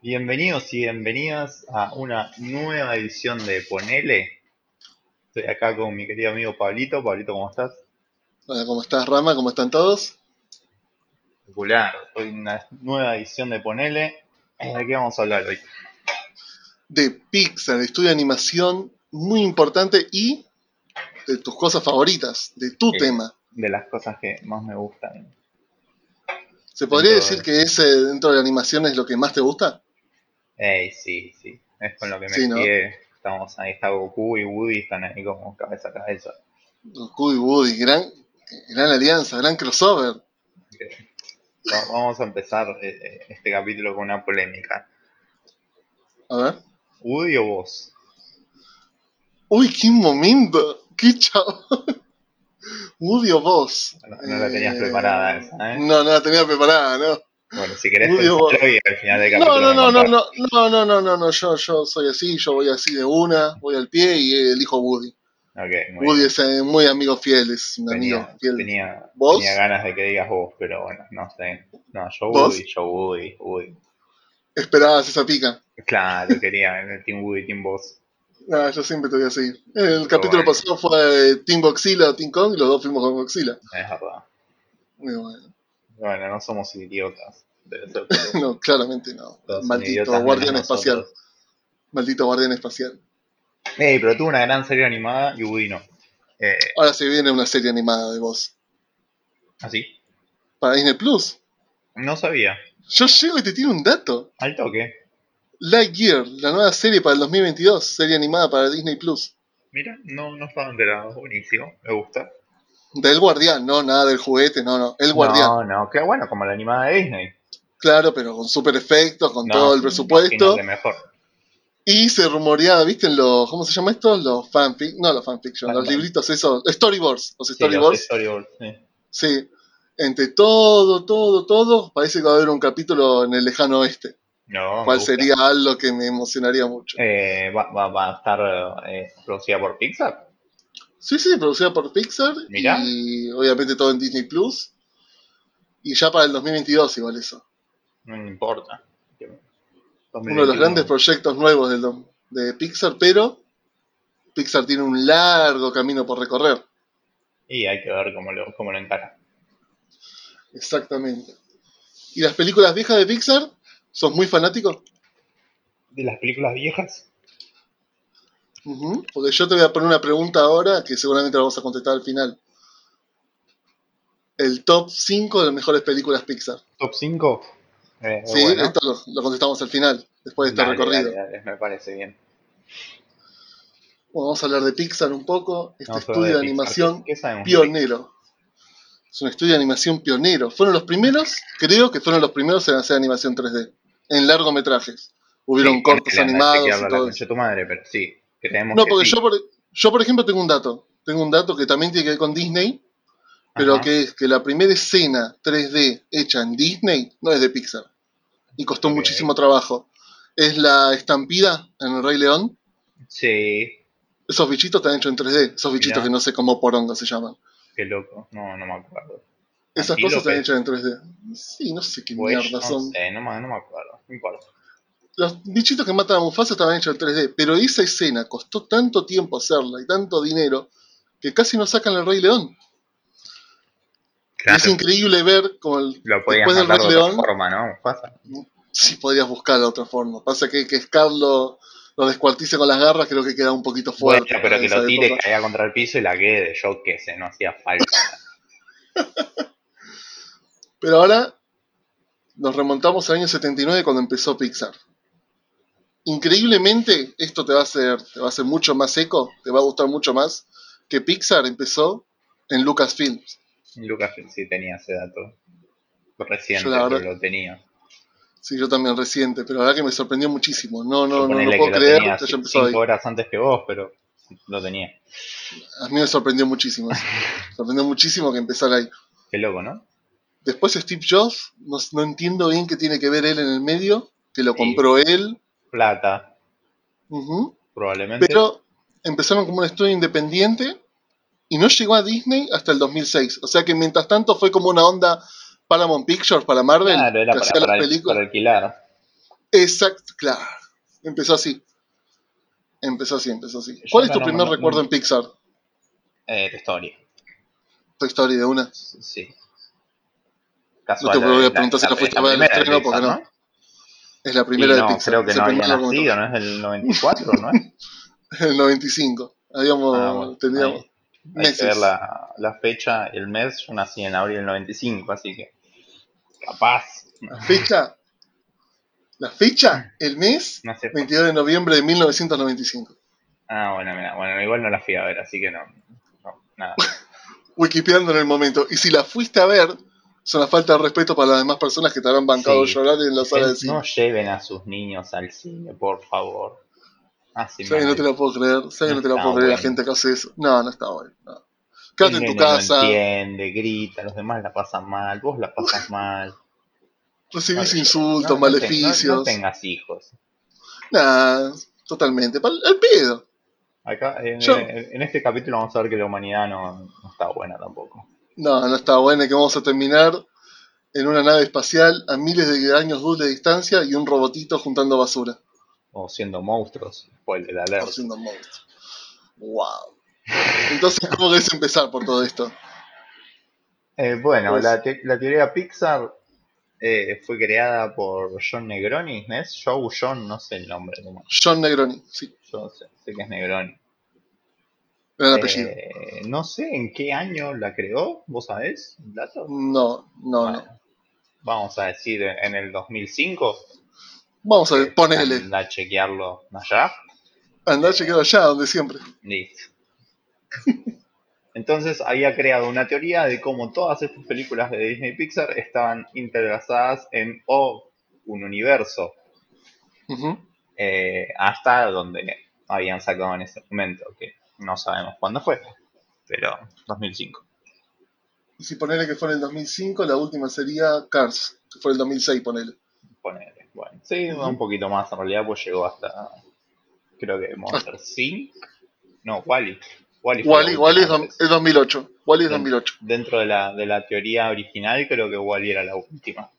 Bienvenidos y bienvenidas a una nueva edición de Ponele. Estoy acá con mi querido amigo Pablito. Pablito, ¿cómo estás? Hola, ¿cómo estás, Rama? ¿Cómo están todos? Popular. Hoy una nueva edición de Ponele. ¿De qué vamos a hablar hoy? De Pixar, estudio de animación muy importante y de tus cosas favoritas, de tu tema. De las cosas que más me gustan. ¿Se podría decir de- que ese dentro de la animación es lo que más te gusta? Ey, sí, sí. Es con lo que me Sí, ¿no? crié. Estamos ahí, está Goku y Woody, están ahí como cabeza a cabeza. Goku y Woody, gran, gran alianza, gran crossover. Va- Vamos a empezar eh, eh, este capítulo con una polémica. A ver. ¿Woody o vos? Uy, qué momento. Qué chavo. Woody o vos. No, no la tenías Eh, preparada esa, ¿eh? No, no la tenía preparada, ¿no? Bueno, si querés y al final del capítulo No, no, no, no, no, no, no, no, no, no, yo, yo soy así, yo voy así de una, voy al pie y elijo Woody. Ok, muy Woody bien. es eh, muy amigo fiel, es un Tenía, amigo fiel. tenía, ¿Vos? tenía ganas de que digas vos, pero bueno, no sé. No, yo ¿Vos? Woody, yo Woody, Woody. Esperabas esa pica. Claro, quería el Team Woody, Team Boss. No, yo siempre te voy a seguir. El capítulo bueno. pasado fue Team Godzilla o Team Kong y los dos fuimos con Godzilla. Es verdad. Muy bueno. Bueno, no somos idiotas. Debe ser. No, claramente no. Todos Maldito guardián espacial. Maldito guardián espacial. Ey, pero tuvo una gran serie animada y Woody no. Eh, Ahora se viene una serie animada de vos. ¿Así? Para Disney Plus. No sabía. Yo llego y te tiro un dato. Al toque. Lightyear, la nueva serie para el 2022, serie animada para Disney Plus. Mira, no, no estaba enterado. Buenísimo. Me gusta. Del guardián, no, nada del juguete, no, no. El guardián. No, no, qué bueno, como la animada de Disney. Claro, pero con super efectos, con No, todo el presupuesto. mejor. Y se rumoreaba, ¿viste? En los, ¿cómo se llama esto? Los fanfic, no los fanfiction, los libritos, esos, storyboards, los Sí, los storyboards. sí. Entre todo, todo, todo, parece que va a haber un capítulo en el lejano oeste. No, gusta. sería algo que me emocionaría mucho. Eh, va, va- va a estar eh, producida por Pixar. Sí, sí, producida por Pixar Mirá. y obviamente todo en Disney Plus. Y ya para el 2022 igual eso. No me importa. Uno de los grandes proyectos nuevos del de Pixar, pero Pixar tiene un largo camino por recorrer. Y hay que ver cómo lo, cómo lo encara. Exactamente. ¿Y las películas viejas de Pixar? ¿Sos muy fanático? De las películas viejas, Porque yo te voy a poner una pregunta ahora que seguramente la vamos a contestar al final. El top 5 de las mejores películas Pixar. top 5. Eh, Sí, bueno. esto lo, lo contestamos al final, después de este Dale, recorrido. dale, dale, me parece bien. Bueno, vamos a hablar de Pixar un poco. Este estudio de, animación pionero. Es un estudio de animación pionero. Fueron los primeros, creo que fueron los primeros en hacer animación 3D. En largometrajes. Hubieron Sí, cortos animados y todo tu madre, pero sí, creemos No, que porque sí. yo por, yo, por ejemplo, tengo un dato. Tengo un dato que también tiene que ver con Disney, pero Ajá. que es que la primera escena 3D hecha en Disney no es de Pixar. Y costó muchísimo trabajo. Es la estampida en El Rey León. Sí, Esos bichitos están hechos en 3D. Esos bichitos Mirá. que no sé cómo poronga se llaman. qué loco. No, no me acuerdo. Esas Antílope. cosas están hechas en 3D. Sí, no sé qué mierda no son. sé, no, no me acuerdo. No importa. Los bichitos que matan a Mufasa estaban hechos en 3D. Pero esa escena costó tanto tiempo hacerla y tanto dinero que casi no sacan el Rey León. Claro, es increíble ver como el, lo después del Rey de otra León, forma, ¿no? Pasa. sí podrías buscar de otra forma. Pasa que, que Scar lo, descuartice con las garras, creo que queda un poquito Bueno, fuerte. pero que lo tire, época. caiga contra el piso y la quede, yo qué sé, no hacía falta. Pero ahora nos remontamos al año 79 cuando empezó Pixar. Increíblemente, esto te va a hacer, te va a hacer mucho más eco, te va a gustar mucho más, que Pixar empezó en Lucasfilms. Lucas sí tenía ese dato reciente, pero verdad- lo tenía. Sí, yo también reciente, pero la verdad que me sorprendió muchísimo. No, no, no, no puedo que creer que empezado ahí. horas antes que vos, pero lo tenía. A mí me sorprendió muchísimo. eso. Sorprendió muchísimo que empezara ahí. Qué loco, ¿no? Después Steve Jobs, no, no entiendo bien qué tiene que ver él en el medio, que lo Sí. compró él. Plata, probablemente. Pero empezaron como un estudio independiente y no llegó a Disney hasta el 2006. O sea que mientras tanto fue como una onda Paramount Pictures para Marvel, claro, era que para, para, las películas. para alquilar. Exacto, claro. Empezó así. Empezó así, empezó así. Yo ¿Cuál es tu no- primer no- recuerdo no- en Pixar? Eh, Toy Story. Tu historia de una. Sí. No te voy a preguntar si la fuiste a ver de estreno, porque Pixar, no. Es la primera de no, Pixar. creo que el no había nacido, ¿no? Es del 94, ¿no es? El 95. Habíamos, Ah, bueno, teníamos ahí. Hay que ver la, la fecha el mes. Yo nací en abril del 95, así que. Capaz. La fecha. La fecha, el mes, No sé. 22 de noviembre de 1995. Ah, bueno, mira. Bueno, igual no la fui a ver, así que no. no nada. Wikipeando en el momento. Y si la fuiste a ver, es una falta de respeto para las demás personas que te habrán bancado Sí. llorar en la sala de cine. no lleven a sus niños al cine, por favor. Así ¿Sabes que no te la puedo creer? ¿Sabes que no te Está puedo creer la gente que hace eso? No, no está bueno. no. Quédate en tu No casa, entiende, grita, los demás la pasan mal, vos la pasas mal. recibís No, insultos, no, no maleficios. No, no tengas hijos. Nah, totalmente. Al pedo. Acá, en, Yo- en- en este capítulo vamos a ver que la humanidad no, no está buena tampoco. No, no está bueno que vamos a terminar en una nave espacial a miles de años luz de distancia y un robotito juntando basura. O siendo monstruos, spoiler alert. Haciendo monstruos. Wow. Entonces, ¿cómo querés empezar por todo esto? Eh, bueno, Pues- la, te- la teoría Pixar eh, fue creada por John Negroni, ¿no ¿es? Joe John, no sé el nombre. John Negroni, sí, Yo sé, sé que es Negroni. Era el apellido. Eh, no sé en qué año la creó, ¿vos sabés? ¿Un dato? No, no, Bueno, no. Vamos a decir en el 2005. Vamos a ver, ponele. Anda a chequearlo allá. Andá chequeado allá, donde siempre. Listo. Entonces había creado una teoría de cómo todas estas películas de Disney y Pixar estaban interlazadas en o un universo eh, hasta donde habían sacado en ese momento, que no sabemos cuándo fue, pero 2005. Y si ponele que fue en el 2005, la última sería Cars, que fue el 2006, ponele. Ponele. Bueno, sí, un poquito más en realidad, pues llegó hasta creo que Monster Inc. No, Wally. Wally, Wally, Wally es, es 2008. Wally es Bien. 2008, Dentro de la, de la teoría original, creo que Wally era la última.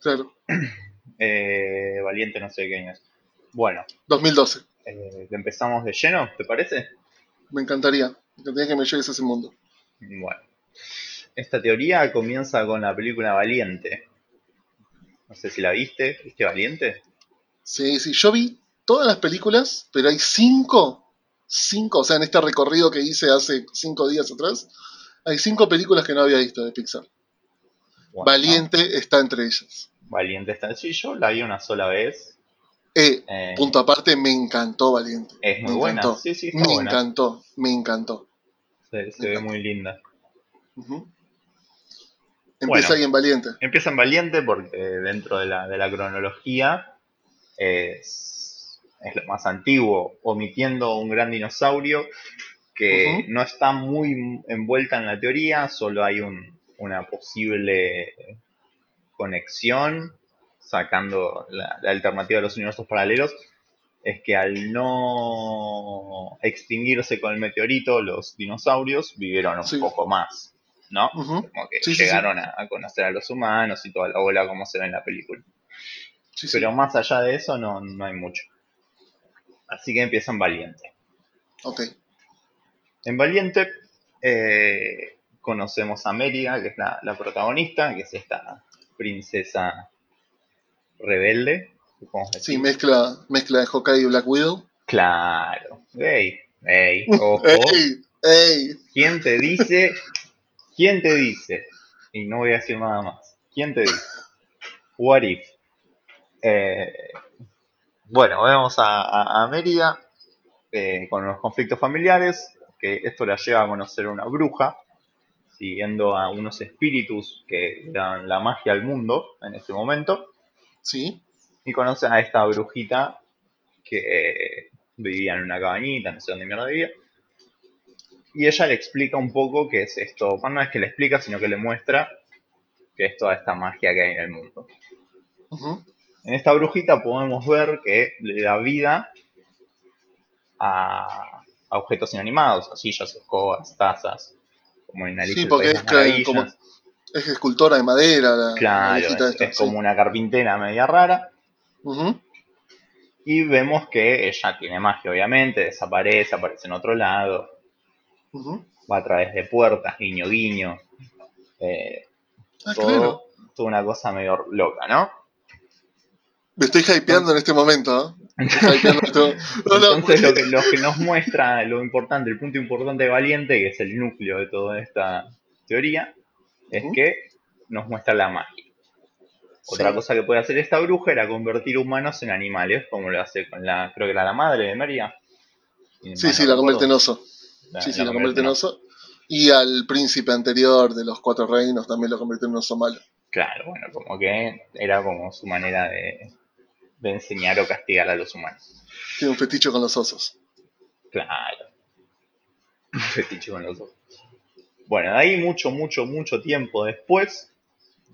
claro. Eh, Valiente no sé qué año es. Bueno, 2012. eh, empezamos de lleno, ¿te parece? Me encantaría. Me encantaría que me llegues a ese mundo. Bueno. Esta teoría comienza con la película Valiente. No sé si la viste. ¿Viste Valiente? Sí, sí, yo vi todas las películas, pero hay cinco, cinco, o sea, en este recorrido que hice hace cinco días atrás, hay cinco películas que no había visto de Pixar. Bueno, Valiente está entre ellas. Valiente está. Sí, yo la vi una sola vez. Eh, Eh, punto aparte, me encantó Valiente. es muy me buena. encantó. Sí, sí, está Me buena. encantó, me encantó. Se, se ve muy linda. Empieza Bueno. ahí en Valiente. Empieza en Valiente porque dentro de la, de la cronología es, es lo más antiguo, omitiendo un gran dinosaurio que no está muy envuelta en la teoría, solo hay un- una posible conexión, sacando la, la alternativa de los universos paralelos, es que al no extinguirse con el meteorito, los dinosaurios vivieron un Sí. poco más, ¿no? Como que Sí, sí, llegaron A, a conocer a los humanos y toda la bola como se ve en la película. Pero más allá de eso no, no hay mucho. Así que empiezan Valiente. Ok. En Valiente eh, conocemos a Mérida, que es la, la protagonista, que es esta princesa rebelde. supongo Sí, mezcla, mezcla de Hawkeye y Black Widow. Claro. Ey, ey, ojo. ¡Ey! ¡Ey! ¿Quién te dice? ¿Quién te dice? Y no voy a decir nada más. ¿Quién te dice? What if? Eh, bueno, vemos a, a- a Mérida eh, con los conflictos familiares, que esto la lleva a conocer a una bruja, siguiendo a unos espíritus que dan la magia al mundo en ese momento, Sí. y conoce a esta brujita que eh, vivía en una cabañita, no sé dónde mierda vivía, y ella le explica un poco qué es esto. Bueno, no es que le explica, sino que le muestra que es toda esta magia que hay en el mundo. En esta brujita podemos ver que le da vida a, a objetos inanimados, a sillas, escobas, tazas, como en Alicia Sí, porque es que- como-. Es escultora de madera, la, Claro, es, esta, es sí. como una carpintera media rara. Y vemos que ella tiene magia, obviamente, desaparece, aparece en otro lado, va a través de puertas, guiño guiño. eh, Ah, todo, claro. toda una cosa medio loca, ¿no? Me estoy hypeando en este momento. ¿eh? Este. No, Entonces lo que, lo que nos muestra lo importante, el punto importante de Valiente, que es el núcleo de toda esta teoría, es que nos muestra la magia. Otra Sí. cosa que puede hacer esta bruja era convertir humanos en animales, como lo hace con la, creo que era la madre de María. Sí, sí, la convierte en oso. La- Sí, sí, la la convierte en oso. Y al príncipe anterior de los cuatro reinos también lo convierte en un oso malo. Claro, bueno, como que era como su manera de, de enseñar o castigar a los humanos. Tiene un fetiche con los osos. Claro. Un fetiche con los ojos. Bueno, de ahí mucho, mucho, mucho tiempo después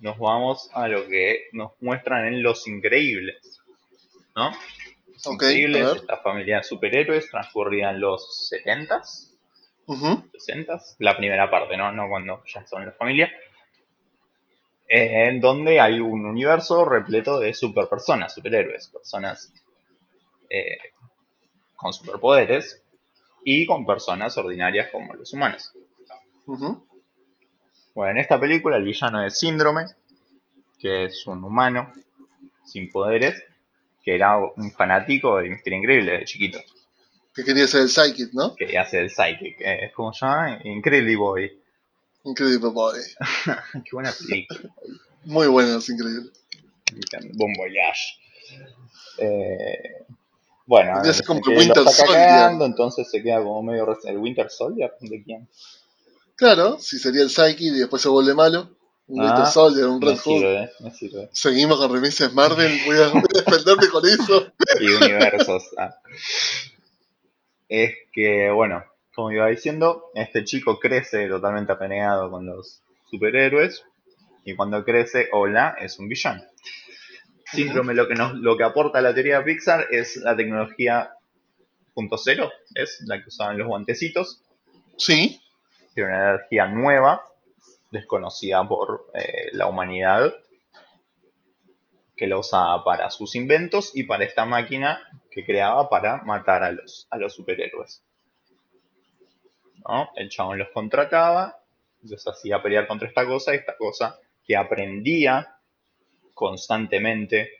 nos vamos a lo que nos muestran en Los Increíbles. ¿No? Los Increíbles, esta familia de superhéroes transcurrida en los 70s, Ujú, 60s, la primera parte, ¿no? No cuando ya son la familia. en donde hay un universo repleto de superpersonas, superhéroes, personas eh, con superpoderes y con personas ordinarias como los humanos. Bueno, en esta película el villano es Síndrome, que es un humano sin poderes, que era un fanático de Mister Increíble de chiquito, Que quería ser el Psychic, ¿no? que hace el Psychic. eh, ¿Cómo se llama? Incredible Boy. Increíble Boy. Qué buena película. Muy bueno, es increíble. Me encanta. Bon Voyage. Eh, bueno, ser como que Winter saca Soldier. cagando, entonces se queda como medio... ¿El Winter Soldier? ¿De quién? Claro, si sería el Psychic y después se vuelve malo. Un Ah, Winter Soldier, un Red Hood. sirve. Seguimos con remises Marvel. Voy a, voy a defenderme con eso. y universos. ah. Es que, bueno, como iba diciendo, este chico crece totalmente apenegado con los superhéroes y cuando crece, hola, es un villano. Síndrome lo que nos, lo que aporta la teoría de Pixar es la tecnología punto cero, es la que usaban los guantecitos, Sí, una energía nueva, desconocida por eh, la humanidad, que la usaba para sus inventos y para esta máquina que creaba para matar a los, a los superhéroes. ¿No? El chabón los contrataba, los hacía pelear contra esta cosa, y esta cosa que aprendía constantemente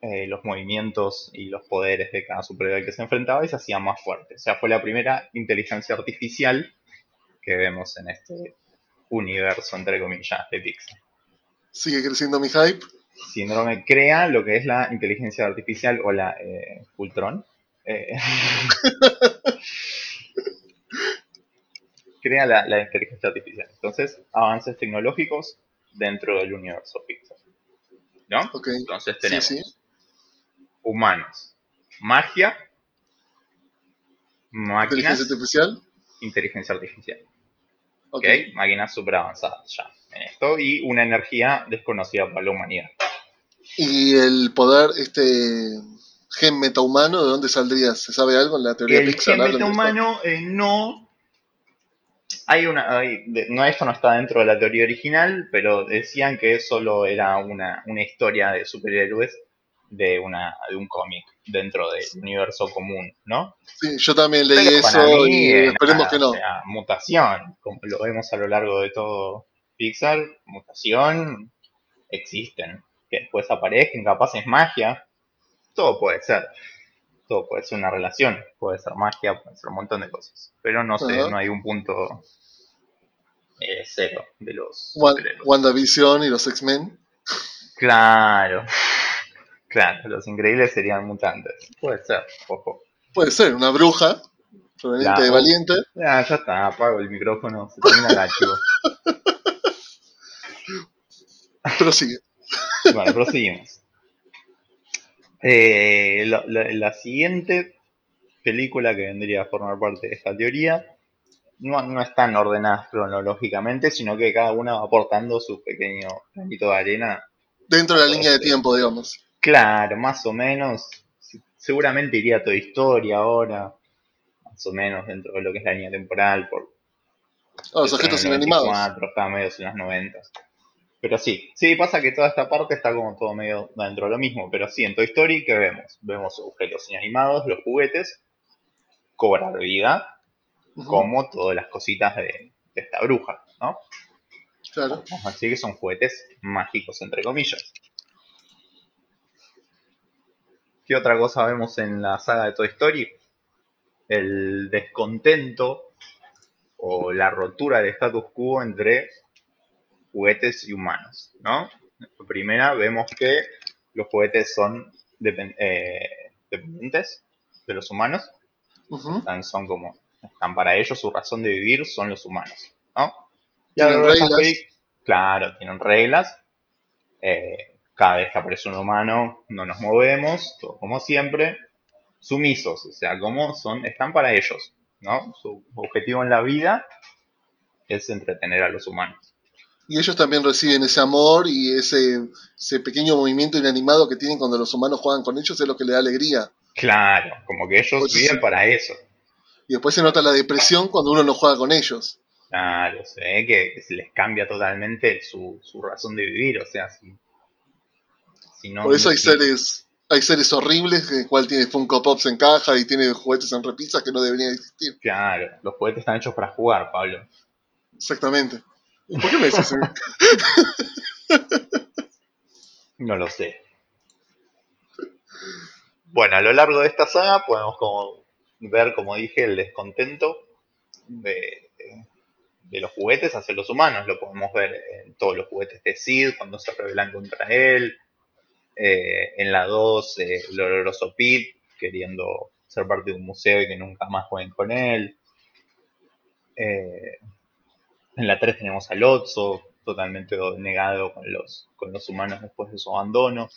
eh, los movimientos y los poderes de cada superhéroe que se enfrentaba y se hacía más fuerte. O sea, fue la primera inteligencia artificial que vemos en este universo, entre comillas, de Pixar. sigue creciendo mi hype. Síndrome crea lo que es la inteligencia artificial o la eh, Ultron. Eh, crea la, la inteligencia artificial. Entonces, avances tecnológicos dentro del universo Pixar. ¿No? Ok, Entonces sí, tenemos sí. humanos, magia, máquinas, Inteligencia artificial. inteligencia artificial. Ok. ¿ok? Máquinas super avanzadas ya en esto y una energía desconocida para la humanidad. Y el poder, este gen metahumano, ¿de dónde saldría? ¿Se sabe algo en la teoría El Pixar? gen metahumano eh, no. Hay una. hay- de- no, esto no está dentro de la teoría original, pero decían que solo era una, una historia de superhéroes de, una, de un cómic dentro del universo común, ¿no? Sí, yo también leí Pero eso mí, y esperemos nada, que no. O sea, mutación, como lo vemos a lo largo de todo Pixar, mutación existen. Que después aparezcan, capaz es magia. Todo puede ser. Todo puede ser una relación, puede ser magia, puede ser un montón de cosas. Pero no sé, no hay un punto eh, cero de los superhéroes. WandaVision y los X-Men. Claro. Claro, los increíbles serían mutantes. Puede ser, ojo. Puede ser, una bruja proveniente Ya, de Valiente. Ah, ya está, apago el micrófono, se termina el archivo. Pero sigue. Bueno, proseguimos. Eh, la, la- la siguiente película que vendría a formar parte de esta teoría no, no están ordenadas cronológicamente, sino que cada una va aportando su pequeño granito de arena. Dentro de la línea de tiempo, digamos. Claro, más o menos. Seguramente iría toda historia ahora, más o menos dentro de lo que es la línea temporal, por Ah, los objetos inanimados. 94, estaba medio en los 90. Pero sí, sí, pasa que toda esta parte está como todo medio dentro de lo mismo. Pero sí, en Toy Story, ¿qué vemos? Vemos objetos inanimados, los juguetes, cobrar vida, como todas las cositas de, esta bruja, ¿no? Claro. Vamos a decir que son juguetes mágicos, entre comillas. ¿Qué otra cosa vemos en la saga de Toy Story? El descontento o la rotura del status quo entre juguetes y humanos, ¿no? primera vemos que los juguetes son eh, dependientes de los humanos, son como, están para ellos, su razón de vivir son los humanos, ¿no? tienen reglas. claro, tienen reglas, eh, cada vez que aparece un humano no nos movemos, todo como siempre, sumisos, o sea, como son, están para ellos, ¿no? Su objetivo en la vida es entretener a los humanos y ellos también reciben ese amor y ese, ese pequeño movimiento inanimado que tienen cuando los humanos juegan con ellos es lo que le da alegría. Claro, como que ellos viven para eso. Y después se nota la depresión cuando uno no juega con ellos. Claro, se ve que, se les cambia totalmente su, razón de vivir, o sea, si, Por eso hay seres hay seres horribles, el cual tiene Funko Pops en caja y tiene juguetes en repisas que no deberían existir. Claro, los juguetes están hechos para jugar, Pablo. Exactamente. ¿Por qué me dices No lo sé. Bueno, a lo largo de esta saga podemos como ver, como dije, el descontento de, los juguetes hacia los humanos. Lo podemos ver en todos los juguetes de Sid cuando se rebelan contra él. Eh, en la 2, eh, el oloroso Pete queriendo ser parte de un museo y que nunca más jueguen con él. Eh, en la 3 tenemos a Lotso, totalmente negado con los, con los humanos después de su abandono.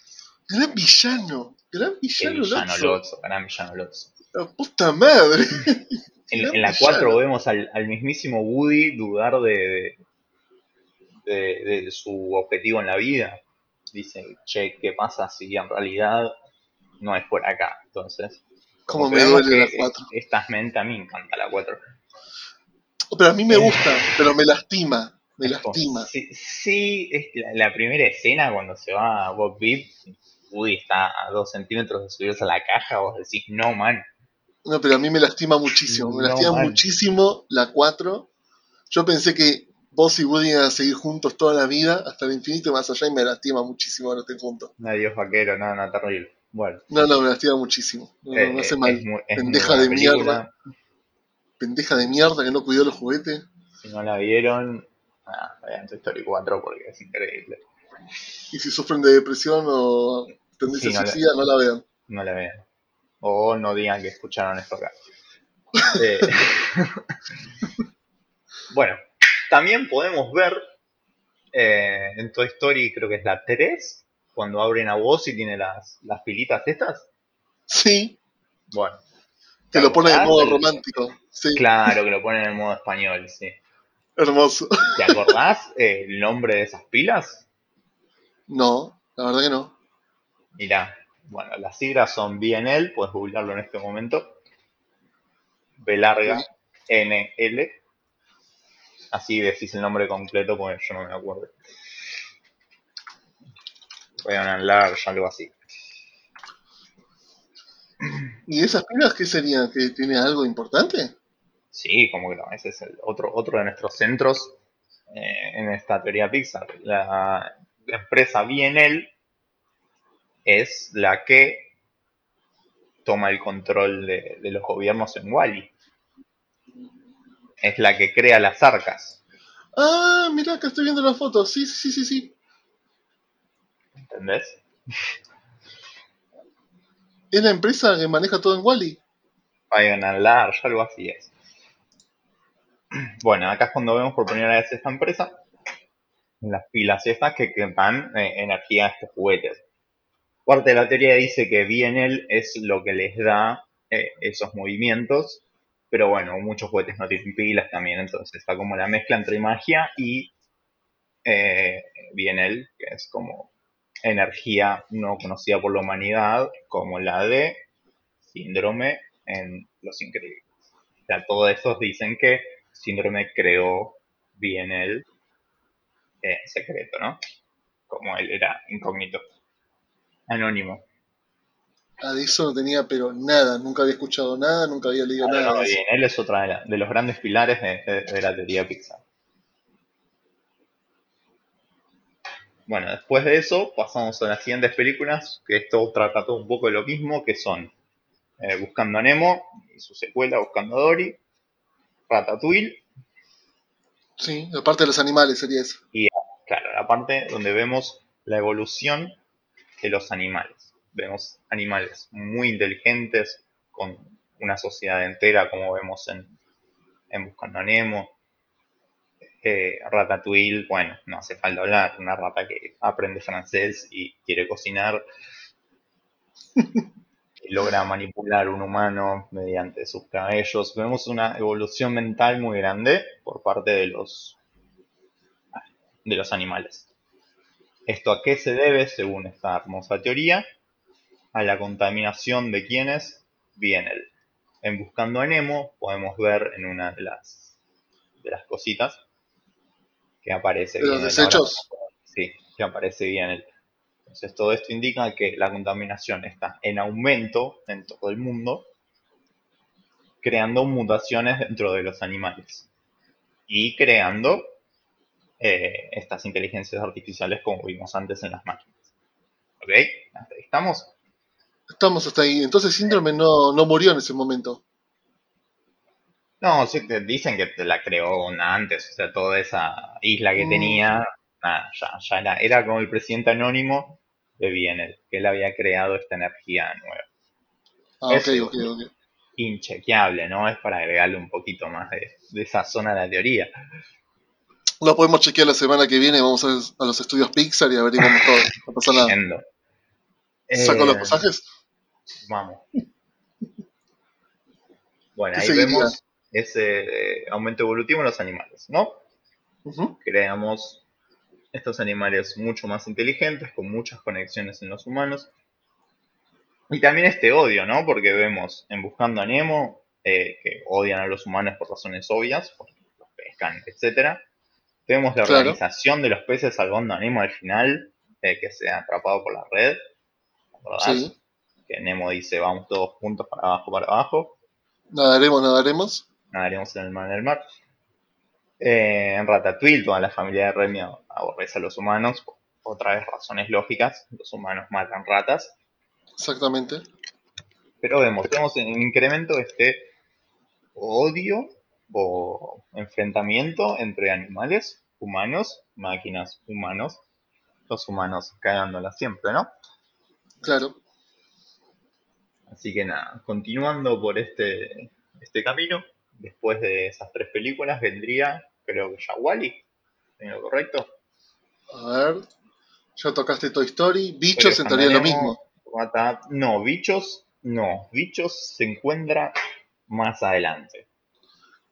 Gran villano, gran villano, villano Lotso. Gran villano Lotso. La puta madre. En, la 4 vemos al, mismísimo Woody dudar de, de, su objetivo en la vida. Dice, che, ¿qué pasa si en realidad no es por acá? Entonces, como me duele la 4. Esta mente a mí me encanta la 4. Pero a mí me gusta, pero me lastima. Me lastima. Sí, es la, primera escena cuando se va a Bob Beep, Woody está a dos centímetros de subirse a la caja, vos decís, no, man. No, pero a mí me lastima muchísimo. Me lastima muchísimo la 4. Yo pensé que vos y Woody iban a seguir juntos toda la vida, hasta el infinito y más allá, y me lastima muchísimo que no estén juntos. Nadie es vaquero, nada, nada terrible. Bueno. No, no, me lastima muchísimo. No, eh, hace mal. Pendeja de mierda pendeja de mierda que no cuidó los juguetes. Si no la vieron, ah, vean Toy Story 4 porque es increíble. Y si sufren de depresión o tendencia sí, no, no la vean. No la vean. O no digan que escucharon esto acá. Eh, bueno, también podemos ver eh, en Toy Story, creo que es la 3, cuando abren a vos y tiene las, las filitas estas. Sí. Bueno, que lo pone en modo romántico. Sí. Claro, que lo pone en modo español, sí. Hermoso. ¿Te acordás el nombre de esas pilas? No, la verdad que no. Mirá, bueno, las siglas son BNL, puedes googlearlo en este momento. B larga, N, L. Así decís el nombre completo porque yo no me acuerdo. Voy a large, algo así. ¿Y esas pilas qué serían? ¿Que tiene algo importante? Sí, como que no, ese es el otro, otro de nuestros centros eh, en esta teoría Pixar. La, empresa BNL es la que toma el control de, los gobiernos en Wally. Es la que crea las arcas. Ah, mira, que estoy viendo la foto. Sí, sí, sí, sí. ¿Entendés? Es la empresa que maneja todo en Wally. Vayan Large, algo así es. Bueno, acá es cuando vemos por primera vez esta empresa. Las pilas estas que, dan eh, energía a estos juguetes. Parte de la teoría dice que BNL es lo que les da eh, esos movimientos. Pero bueno, muchos juguetes no tienen pilas también. Entonces está como la mezcla entre magia y eh, BNL, que es como energía no conocida por la humanidad como la de síndrome en Los Increíbles. O sea, todos estos dicen que síndrome creó bien el secreto, ¿no? como él era incógnito, anónimo. Ah, de eso no tenía, pero nada, nunca había escuchado nada, nunca había leído nada. No, de eso. bien, él es otra de, la- de los grandes pilares de, de- de la teoría Pixar. Bueno, después de eso pasamos a las siguientes películas, que esto trata todo un poco de lo mismo, que son eh, Buscando a Nemo y su secuela Buscando a Dory, Ratatouille Sí, la parte de los animales sería eso. Claro, la parte donde vemos la evolución de los animales. Vemos animales muy inteligentes, con una sociedad entera, como vemos en, en Buscando a Nemo. Eh, Ratatouille, bueno, no hace falta hablar, una rata que aprende francés y quiere cocinar. y logra manipular un humano mediante sus cabellos. Vemos una evolución mental muy grande por parte de los de los animales. ¿Esto a qué se debe, según esta hermosa teoría? A la contaminación de quienes viene el. En Buscando a Nemo podemos ver en una de las, de las cositas que aparece ¿De los desechos? sí, que aparece bien el. Entonces todo esto indica que la contaminación está en aumento en todo el mundo, creando mutaciones dentro de los animales y creando eh, estas inteligencias artificiales como vimos antes en las máquinas. ¿Ok? ¿Hasta ahí ¿Estamos? Estamos hasta ahí. Entonces Síndrome no, no murió en ese momento. No, sí, te dicen que te la creó antes, o sea, toda esa isla que Mm. tenía, nada, ya, ya era, era como el presidente anónimo de Bienel, que él había creado esta energía nueva. Ah, ok, Eso. ok, ok. Inchequeable, ¿no? Es para agregarle un poquito más de, de esa zona a la teoría. Lo podemos chequear la semana que viene. Vamos a, a los estudios Pixar y averiguamos todo. No pasa nada. Entiendo. ¿Saco Eh, los pasajes? Vamos. Bueno, ¿Qué ahí seguiría? vemos ese eh, aumento evolutivo en los animales, ¿no? Creamos estos animales mucho más inteligentes, con muchas conexiones en los humanos. Y también este odio, ¿no? Porque vemos en Buscando a Nemo eh, que odian a los humanos por razones obvias, porque los pescan, etc. Vemos la Claro. organización de los peces salvando a Nemo al final, eh, que se ha atrapado por la red. ¿Recordás? Sí. Que Nemo dice, vamos todos juntos para abajo, para abajo. Nadaremos, nadaremos. nadaremos en el mar del mar. Eh, en Ratatouille, toda la familia de Remy aborrece a los humanos, otra vez razones lógicas, los humanos matan ratas, Exactamente. pero vemos, vemos un incremento de este odio o enfrentamiento entre animales, humanos, máquinas, humanos, los humanos cagándola siempre, ¿no? Claro. Así que nada, continuando por este, este camino, después de esas tres películas vendría, creo que ya Wally, ¿tengo lo correcto? A ver. Ya tocaste Toy Story. Bichos entraría lo mismo. No, bichos, no, bichos se encuentra más adelante.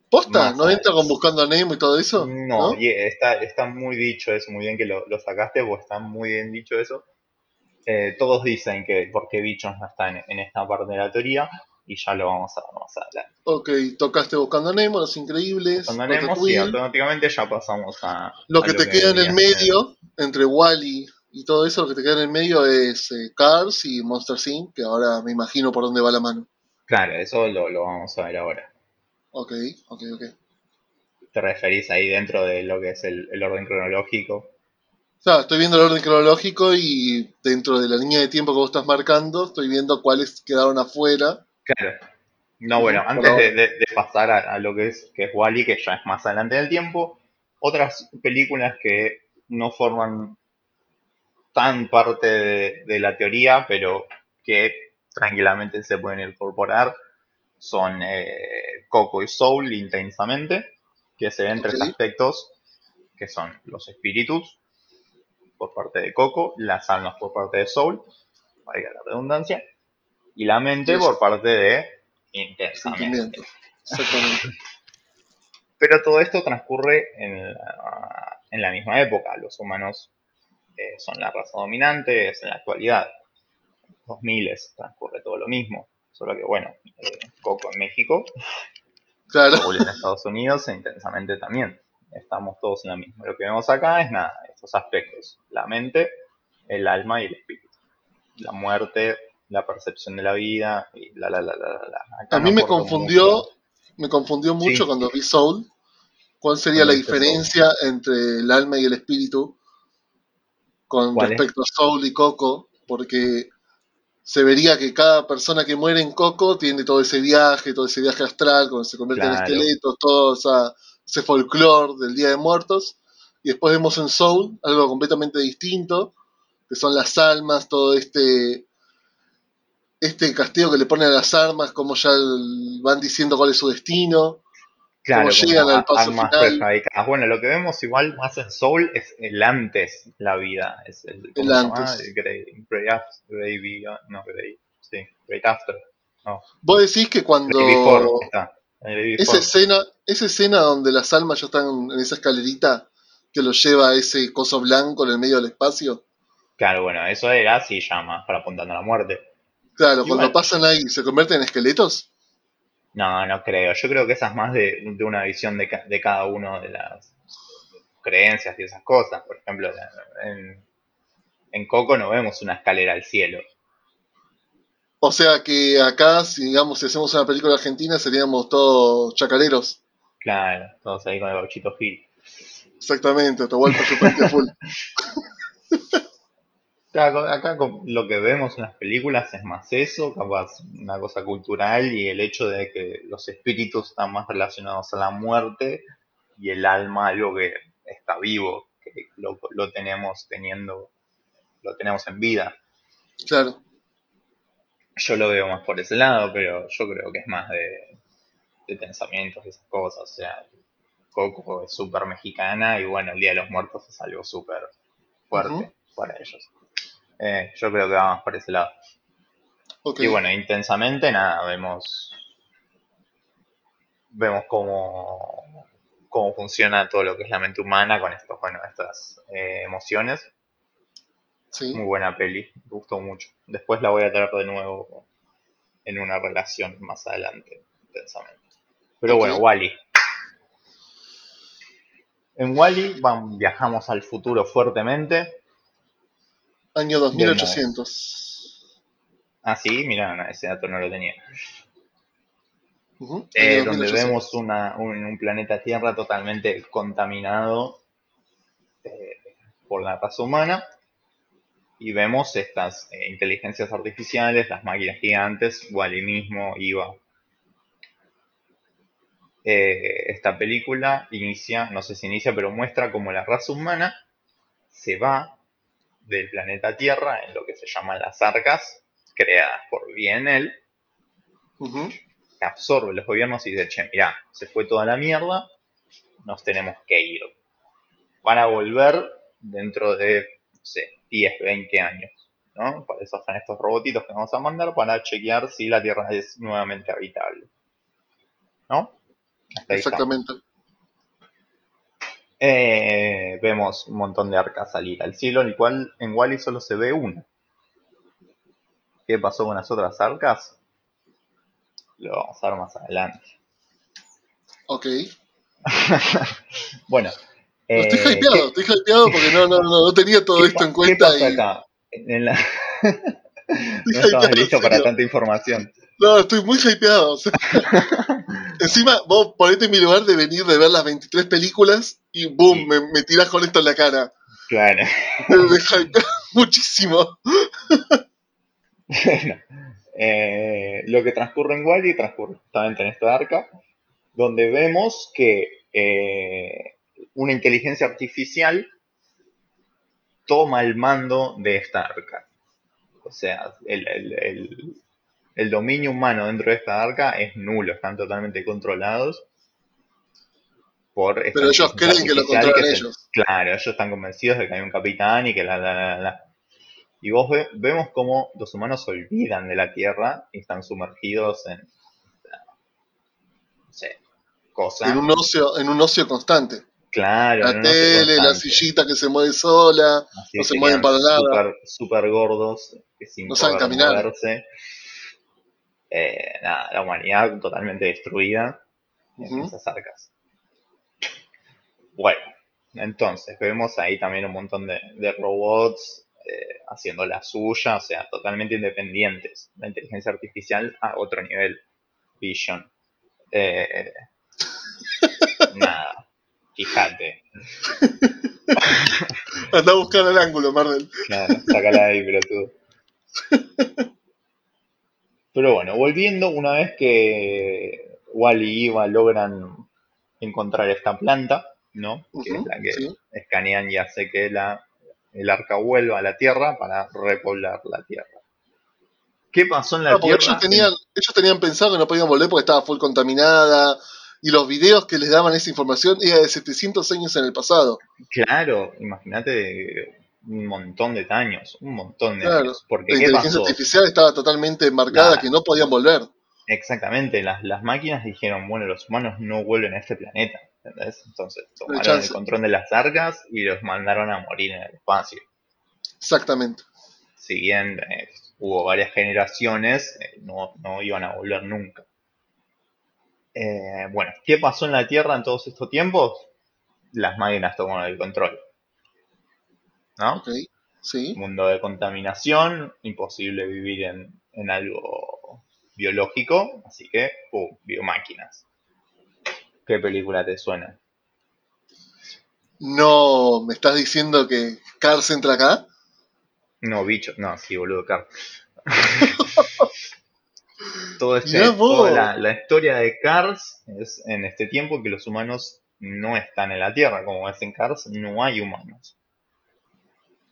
¿Posta? ¿No entra con Buscando a Nemo y todo eso? No, y está, está muy dicho eso, muy bien que lo, lo sacaste, porque está muy bien dicho eso. Eh, todos dicen que por qué bichos no está en, en esta parte de la teoría, y ya lo vamos a ver más adelante. Ok, tocaste Buscando a Nemo, Los Increíbles, Cuando haremos, y automáticamente ya pasamos a. Lo a que te queda en el ser. medio, entre Wally y todo eso, lo que te queda en el medio es eh, Cars y Monster Inc., que ahora me imagino por dónde va la mano. Claro, eso lo, lo vamos a ver ahora. Ok, ok, ok. Te referís ahí dentro de lo que es el, el orden cronológico. Estoy viendo el orden cronológico y dentro de la línea de tiempo que vos estás marcando, estoy viendo cuáles quedaron afuera. Claro. No, bueno, antes de, de- de pasar a, a lo que es, que es Wally, que ya es más adelante del tiempo, otras películas que no forman tan parte de, de la teoría, pero que tranquilamente se pueden incorporar, son eh, Coco y Soul intensamente, que se ven tres aspectos, que son los espíritus por parte de Coco, las almas por parte de Soul, valga la redundancia, y la mente por parte de intensamente. Exactamente. Pero todo esto transcurre en la, en la misma época. Los humanos eh, son la raza dominante, es en la actualidad. En los 2000 transcurre todo lo mismo. Solo que, bueno, eh, Coco en México, Claro. Soul en Estados Unidos e intensamente también estamos todos en la misma. Lo que vemos acá es nada, estos aspectos, la mente, el alma y el espíritu. La muerte, la percepción de la vida y la la la la la. A mí me confundió, me confundió mucho cuando vi Soul. ¿Cuál sería la diferencia entre el alma y el espíritu con respecto a Soul y Coco? Porque se vería que cada persona que muere en Coco tiene todo ese viaje, todo ese viaje astral, cuando se convierte en esqueletos, todo ese folclore del Día de Muertos. Y después vemos en Soul algo completamente distinto, que son las almas, todo este este castigo que le ponen a las armas, como ya van diciendo cuál es su destino. Claro, llegan al paso final. Bueno, lo que vemos igual más en Soul es el antes la vida. Es el, el antes. El great, great, after, no, great, sí, great after. No. Vos decís que cuando... esa escena, esa escena donde las almas ya están en esa escalerita que los lleva a ese coso blanco en el medio del espacio. Claro, bueno, eso era así llama para apuntando a la muerte. Claro, cuando pasan ahí, ¿se convierten en esqueletos? No, no creo. Yo creo que esa es más de, una visión de, de, cada uno de las creencias y esas cosas. Por ejemplo, en, en Coco no vemos una escalera al cielo. O sea que acá, si digamos, si hacemos una película argentina, seríamos todos chacareros. Claro, todos ahí con el bauchito Gil. Exactamente, vuelvo por full. Acá, lo que vemos en las películas es más eso, capaz una cosa cultural y el hecho de que los espíritus están más relacionados a la muerte y el alma algo que está vivo, que lo, tenemos teniendo, lo tenemos en vida. Claro. Yo lo veo más por ese lado, pero yo creo que es más de, pensamientos y esas cosas. O sea, Coco es súper mexicana y bueno, el Día de los Muertos es algo súper fuerte para ellos. Eh, yo creo que vamos por ese lado. Y bueno, intensamente, nada, vemos. Vemos cómo, cómo funciona todo lo que es la mente humana con estos, bueno, estas eh, emociones. Muy buena peli, me gustó mucho. Después la voy a traer de nuevo en una relación más adelante, intensamente. Pero bueno, Wally. En Wally viajamos al futuro fuertemente Año 2800. Ah, sí, mira, ese dato no lo tenía. Eh, donde vemos una, un, planeta Tierra totalmente contaminado eh, por la raza humana y vemos estas eh, inteligencias artificiales, las máquinas gigantes, Wally mismo, IVA. esta película inicia, no sé si inicia, pero muestra cómo la raza humana se va del planeta Tierra en lo que se llaman las arcas, creadas por Bienel, que absorbe los gobiernos y dice, che, mirá, se fue toda la mierda, nos tenemos que ir. Van a volver dentro de, no sé, 10, 20 años. ¿no? Para eso están estos robotitos que vamos a mandar para chequear si la Tierra es nuevamente habitable. ¿No? Exactamente. Eh, vemos un montón de arcas salir al cielo, en el cual en Wally solo se ve una. ¿Qué pasó con las otras arcas? Lo vamos a ver más adelante. Ok. bueno. Estoy eh, hypeado, estoy hypeado porque no, no, no, no tenía todo esto en cuenta. ¿Qué pasa acá? En la... no estabas listo para tanta información. No, estoy muy hypeado. encima, vos ponete en mi lugar de venir de ver las 23 películas y boom, me, me tiras con esto en la cara. Claro. Me hypeado muchísimo. bueno, eh, lo que transcurre en Wally transcurre justamente en esta arca, donde vemos que eh, una inteligencia artificial toma el mando de esta arca. O sea, el, el dominio humano dentro de esta arca es nulo, están totalmente controlados por... Pero ellos creen que lo controlan ellos. claro, ellos están convencidos de que hay un capitán y que la, la, la, la. Y vos vemos cómo los humanos se olvidan de la Tierra y están sumergidos en... No sé, cosas... En un ocio, en un ocio constante. Claro. La tele, la sillita que se mueve sola, no se mueven para nada. Súper gordos, que sin no saben caminar. Moverse. Eh, nada, la humanidad totalmente destruida en esas arcas. Bueno, entonces vemos ahí también un montón de, robots eh, haciendo la suya, o sea, totalmente independientes. La inteligencia artificial a otro nivel. Vision. Eh, nada, fíjate. Anda a buscar el ángulo, Marvel. Claro, sácala ahí, pero tú. Pero bueno, volviendo, una vez que Wally y Eva logran encontrar esta planta, ¿no? que es la que escanean y hace que la, el arca vuelva a la Tierra para repoblar la Tierra. ¿Qué pasó en la Tierra? Ellos tenían, ellos tenían pensado que no podían volver porque estaba full contaminada, y los videos que les daban esa información era de 700 años en el pasado. Claro, imagínate un montón de años, un montón de años. Porque, la inteligencia artificial estaba totalmente marcada que no podían volver. Exactamente, las, las máquinas dijeron, bueno, los humanos no vuelven a este planeta, ¿entendés? Entonces tomaron el control de las arcas y los mandaron a morir en el espacio. Exactamente. Si bien eh, hubo varias generaciones, eh, no, no iban a volver nunca. Eh, bueno, ¿qué pasó en la Tierra en todos estos tiempos? Las máquinas tomaron el control. ¿No? Ok, sí. Mundo de contaminación, imposible vivir en, algo biológico, así que, ¡pum! Biomáquinas. ¿Qué película te suena? No, ¿me estás diciendo que Cars entra acá? No, bicho, no, sí, boludo, Cars. Todo este, toda la, historia de Cars es en este tiempo que los humanos no están en la Tierra. Como es en Cars, no hay humanos.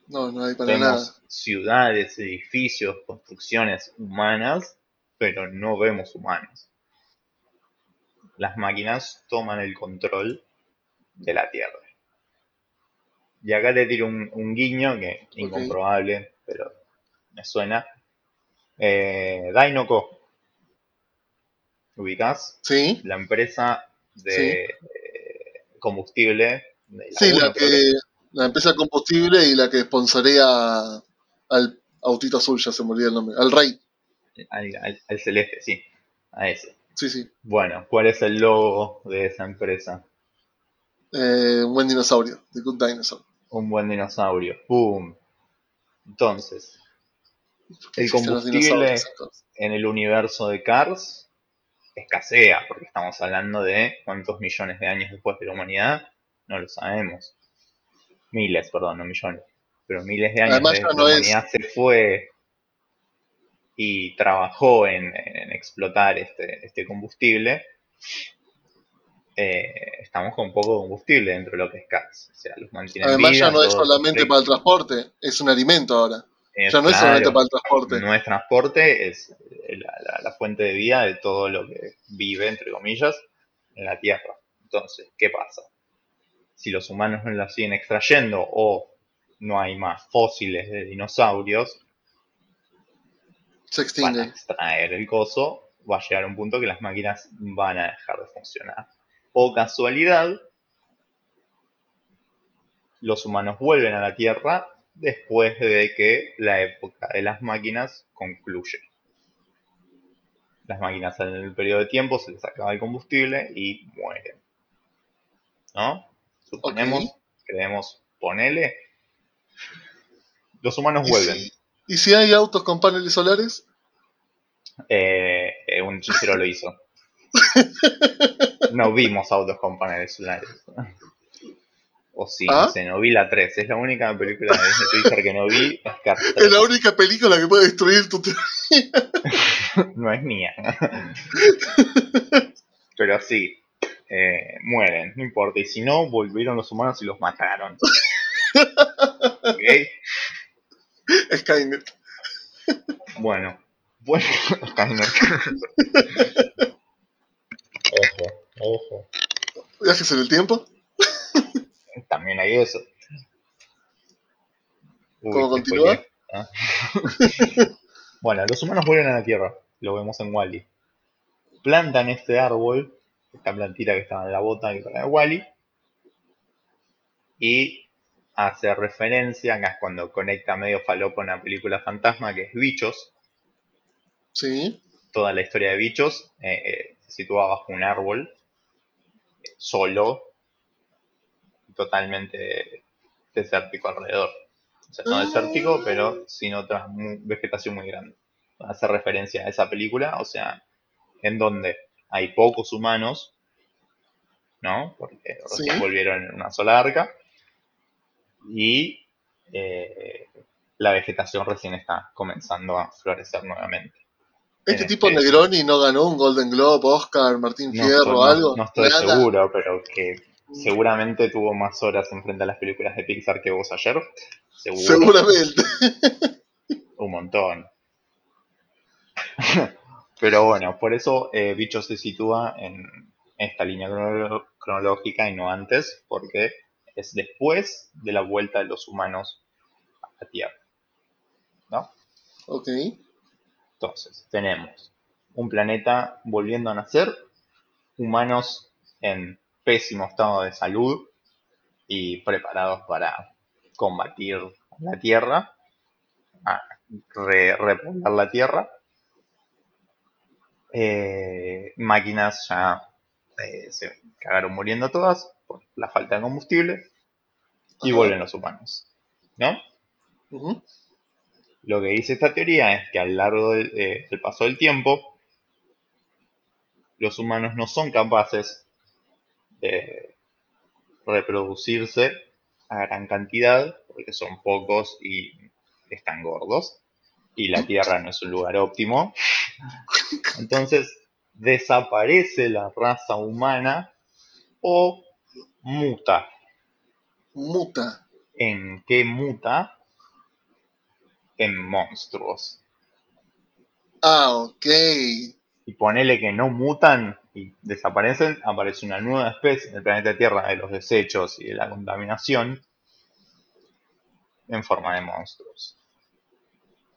No, no hay para vemos ciudades, edificios, construcciones humanas, pero no vemos humanos. Las máquinas toman el control de la Tierra. Y acá te tiro un, guiño que incomprobable, pero me suena. Eh, Dainoco ¿Ubicás? Sí. La empresa de combustible. sí, la, que, la empresa de combustible y la que sponsorea al autito azul, ya se me olvidó el nombre, al rey. Al, celeste, sí, a ese. Sí, sí. Bueno, ¿cuál es el logo de esa empresa? Eh, un buen dinosaurio, The Good Dinosaur. Un buen dinosaurio, ¡pum! Entonces, el combustible en el universo de Cars escasea, porque estamos hablando de cuántos millones de años después de la humanidad, no lo sabemos. Miles, perdón, no millones, pero miles de años después de la humanidad se fue y trabajó en, explotar este, este combustible. Eh, estamos con poco combustible dentro de lo que es CAS. O sea, los Además, ya no es solamente para el transporte, es un alimento ahora ya no es solamente para el transporte. No es transporte, es la, fuente de vida de todo lo que vive, entre comillas, en la Tierra. Entonces, ¿qué pasa? Si los humanos no la siguen extrayendo o no hay más fósiles de dinosaurios, se. Van a extraer el coso, va a llegar un punto que las máquinas van a dejar de funcionar. O casualidad, los humanos vuelven a la Tierra después de que la época de las máquinas concluye. Las máquinas en el periodo de tiempo se les acaba el combustible y mueren. ¿No? Suponemos, creemos, ponele. Los humanos vuelven. ¿Y si hay autos con paneles solares? Eh, eh un hechicero lo hizo. No vimos autos con paneles solares. O sí, ¿Ah? no sé, no vi la 3. Es la única película de Twitter que no vi. Es, es la única película que puede destruir tu teoría. no es mía. Pero sí, eh, mueren, no importa. Y si no, volvieron los humanos y los mataron. ¿Ok? Skynet. Bueno, bueno, Skynet. ojo, ojo. ¿Viajes en el tiempo? También hay eso. ¿Cómo continúa? Ah. bueno, los humanos vuelven a la Tierra, lo vemos en Wally. Plantan este árbol, esta plantita que estaba en la bota que de Wally, y hace referencia, acá es cuando conecta medio falopa con una película fantasma que es Bichos. Sí. Toda la historia de Bichos eh, eh, se sitúa bajo un árbol, solo, totalmente desértico alrededor. O sea, no desértico, ah. pero sin otra vegetación muy grande. Hace referencia a esa película, o sea, en donde hay pocos humanos, ¿no? Porque se volvieron en una sola arca. Y eh, la vegetación recién está comenzando a florecer nuevamente. ¿Este tipo este Negroni no ganó un Golden Globe, Oscar, Martín Fierro algo? No, estoy seguro, pero que seguramente tuvo más horas enfrente a las películas de Pixar que vos ayer. Seguramente. Un montón. pero bueno, por eso eh, Bicho se sitúa en esta línea cronológica y no antes, porque es después de la vuelta de los humanos a la Tierra. ¿No? Ok. Entonces, tenemos un planeta volviendo a nacer, humanos en pésimo estado de salud y preparados para combatir la Tierra, a repoblar la Tierra. Eh, máquinas ya eh, se cagaron muriendo todas por la falta de combustible y vuelven los humanos. ¿No? Lo que dice esta teoría es que a lo largo eh, del, paso del tiempo, los humanos no son capaces de reproducirse a gran cantidad, porque son pocos y están gordos, y la Tierra no es un lugar óptimo. Entonces, desaparece la raza humana o muta. Muta. ¿En qué muta? en monstruos. Ah, ok. Y ponele que no mutan y desaparecen, aparece una nueva especie en el planeta Tierra de los desechos y de la contaminación en forma de monstruos.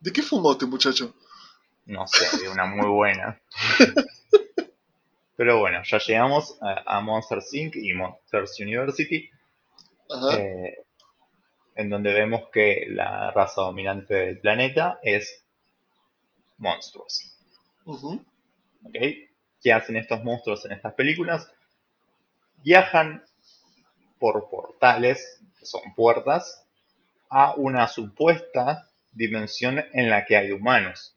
¿De qué fumó este muchacho? No sé, de una muy buena. Pero bueno, ya llegamos a, Monsters Inc. y Monsters University. Ajá. Eh, en donde vemos que la raza dominante del planeta es monstruos. ¿Qué hacen estos monstruos en estas películas? Viajan por portales, que son puertas, a una supuesta dimensión en la que hay humanos.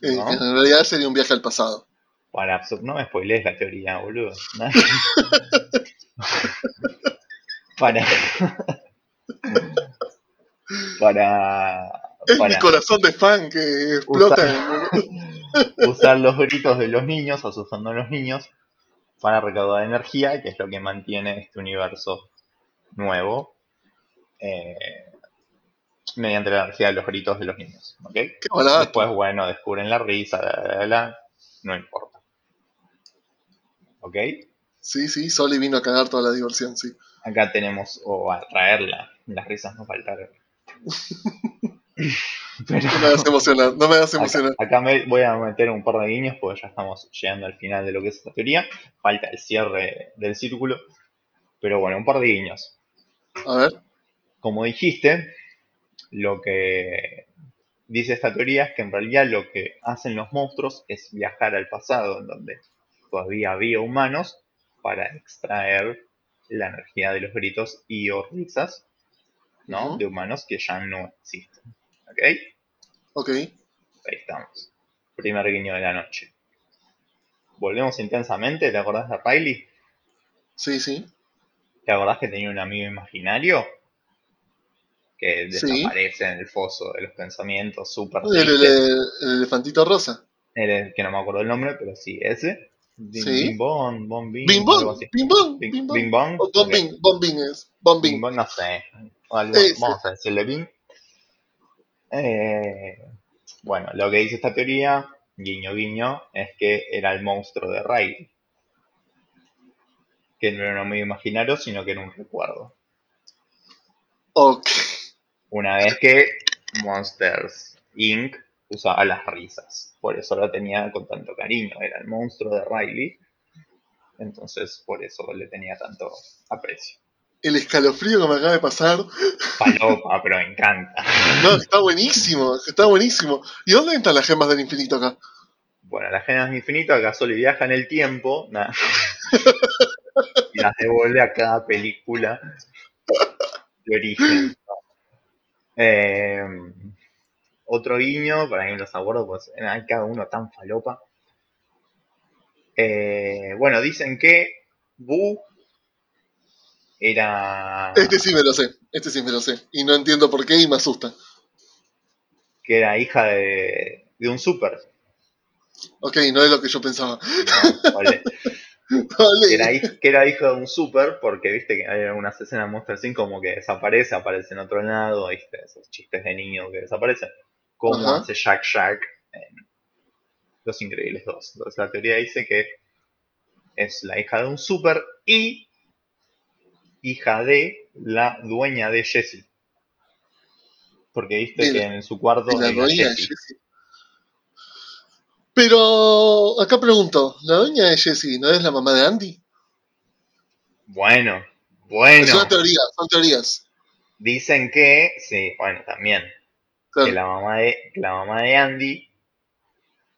En realidad sería un viaje al pasado. Para, no me spoilees la teoría, boludo. para, para, es mi corazón de fan que explota. Usar, los gritos de los niños, asustando a los niños, para recaudar energía, que es lo que mantiene este universo nuevo, eh, mediante la energía de los gritos de los niños. Después, bueno, descubren la risa, no importa. ¿Ok? Sí, sí, Soli vino a cagar toda la diversión, sí. Acá tenemos, o a traerla, las risas no faltaron. no me das emocionar, no me das emocionar. Acá, me voy a meter un par de guiños porque ya estamos llegando al final de lo que es esta teoría. Falta el cierre del círculo. Pero bueno, un par de guiños. A ver. Como dijiste, lo que dice esta teoría es que en realidad lo que hacen los monstruos es viajar al pasado, en donde todavía había humanos, para extraer la energía de los gritos y o risas ¿no? De humanos que ya no existen. ¿Ok? Ok. Ahí estamos. Primer guiño de la noche. Volvemos intensamente. ¿Te acordás de Riley? Sí, sí. ¿Te acordás que tenía un amigo imaginario? Que desaparece en el foso de los pensamientos, súper. El, el, elefantito rosa. El, que no me acuerdo el nombre, pero sí, ese. Bing, sí. Bing Bong, Bong Bing. Bing Bong, Bing Bong. Bing Bong. Bing Bong. Bing es. Bong Bing. no sé vamos a decirle bien. Eh, bueno, lo que dice esta teoría, guiño guiño, es que era el monstruo de Riley. Que no era un medio imaginario, sino que era un recuerdo. Ok. Una vez que Monsters Inc. usaba las risas. Por eso lo tenía con tanto cariño. Era el monstruo de Riley. Entonces, por eso le tenía tanto aprecio el escalofrío que me acaba de pasar. Palopa, pero me encanta. No, está buenísimo, está buenísimo. ¿Y dónde están las gemas del infinito acá? Bueno, las gemas del infinito acá solo viaja en el tiempo y las devuelve a cada película de origen. Eh, otro guiño, para mí los acuerdo, pues hay cada uno tan falopa. Eh, bueno, dicen que Bu era. Este sí me lo sé, este sí me lo sé. Y no entiendo por qué y me asusta. Que era hija de, de un super. Ok, no es lo que yo pensaba. vale. Que, era, que, era, hijo de un super, porque viste que hay algunas escenas de Monster 5 como que desaparece, aparece en otro lado, viste, esos chistes de niño que desaparecen. Como hace Jack Jack en Los Increíbles 2. Entonces la teoría dice que es la hija de un super y hija de la dueña de Jessie. Porque viste que en su cuarto. La dueña de Jessie. Pero acá pregunto, ¿la dueña de Jessie no es la mamá de Andy? Bueno, bueno. Son teorías, son teorías. Dicen que, sí, bueno, también. Que, la mamá de, la mamá de Andy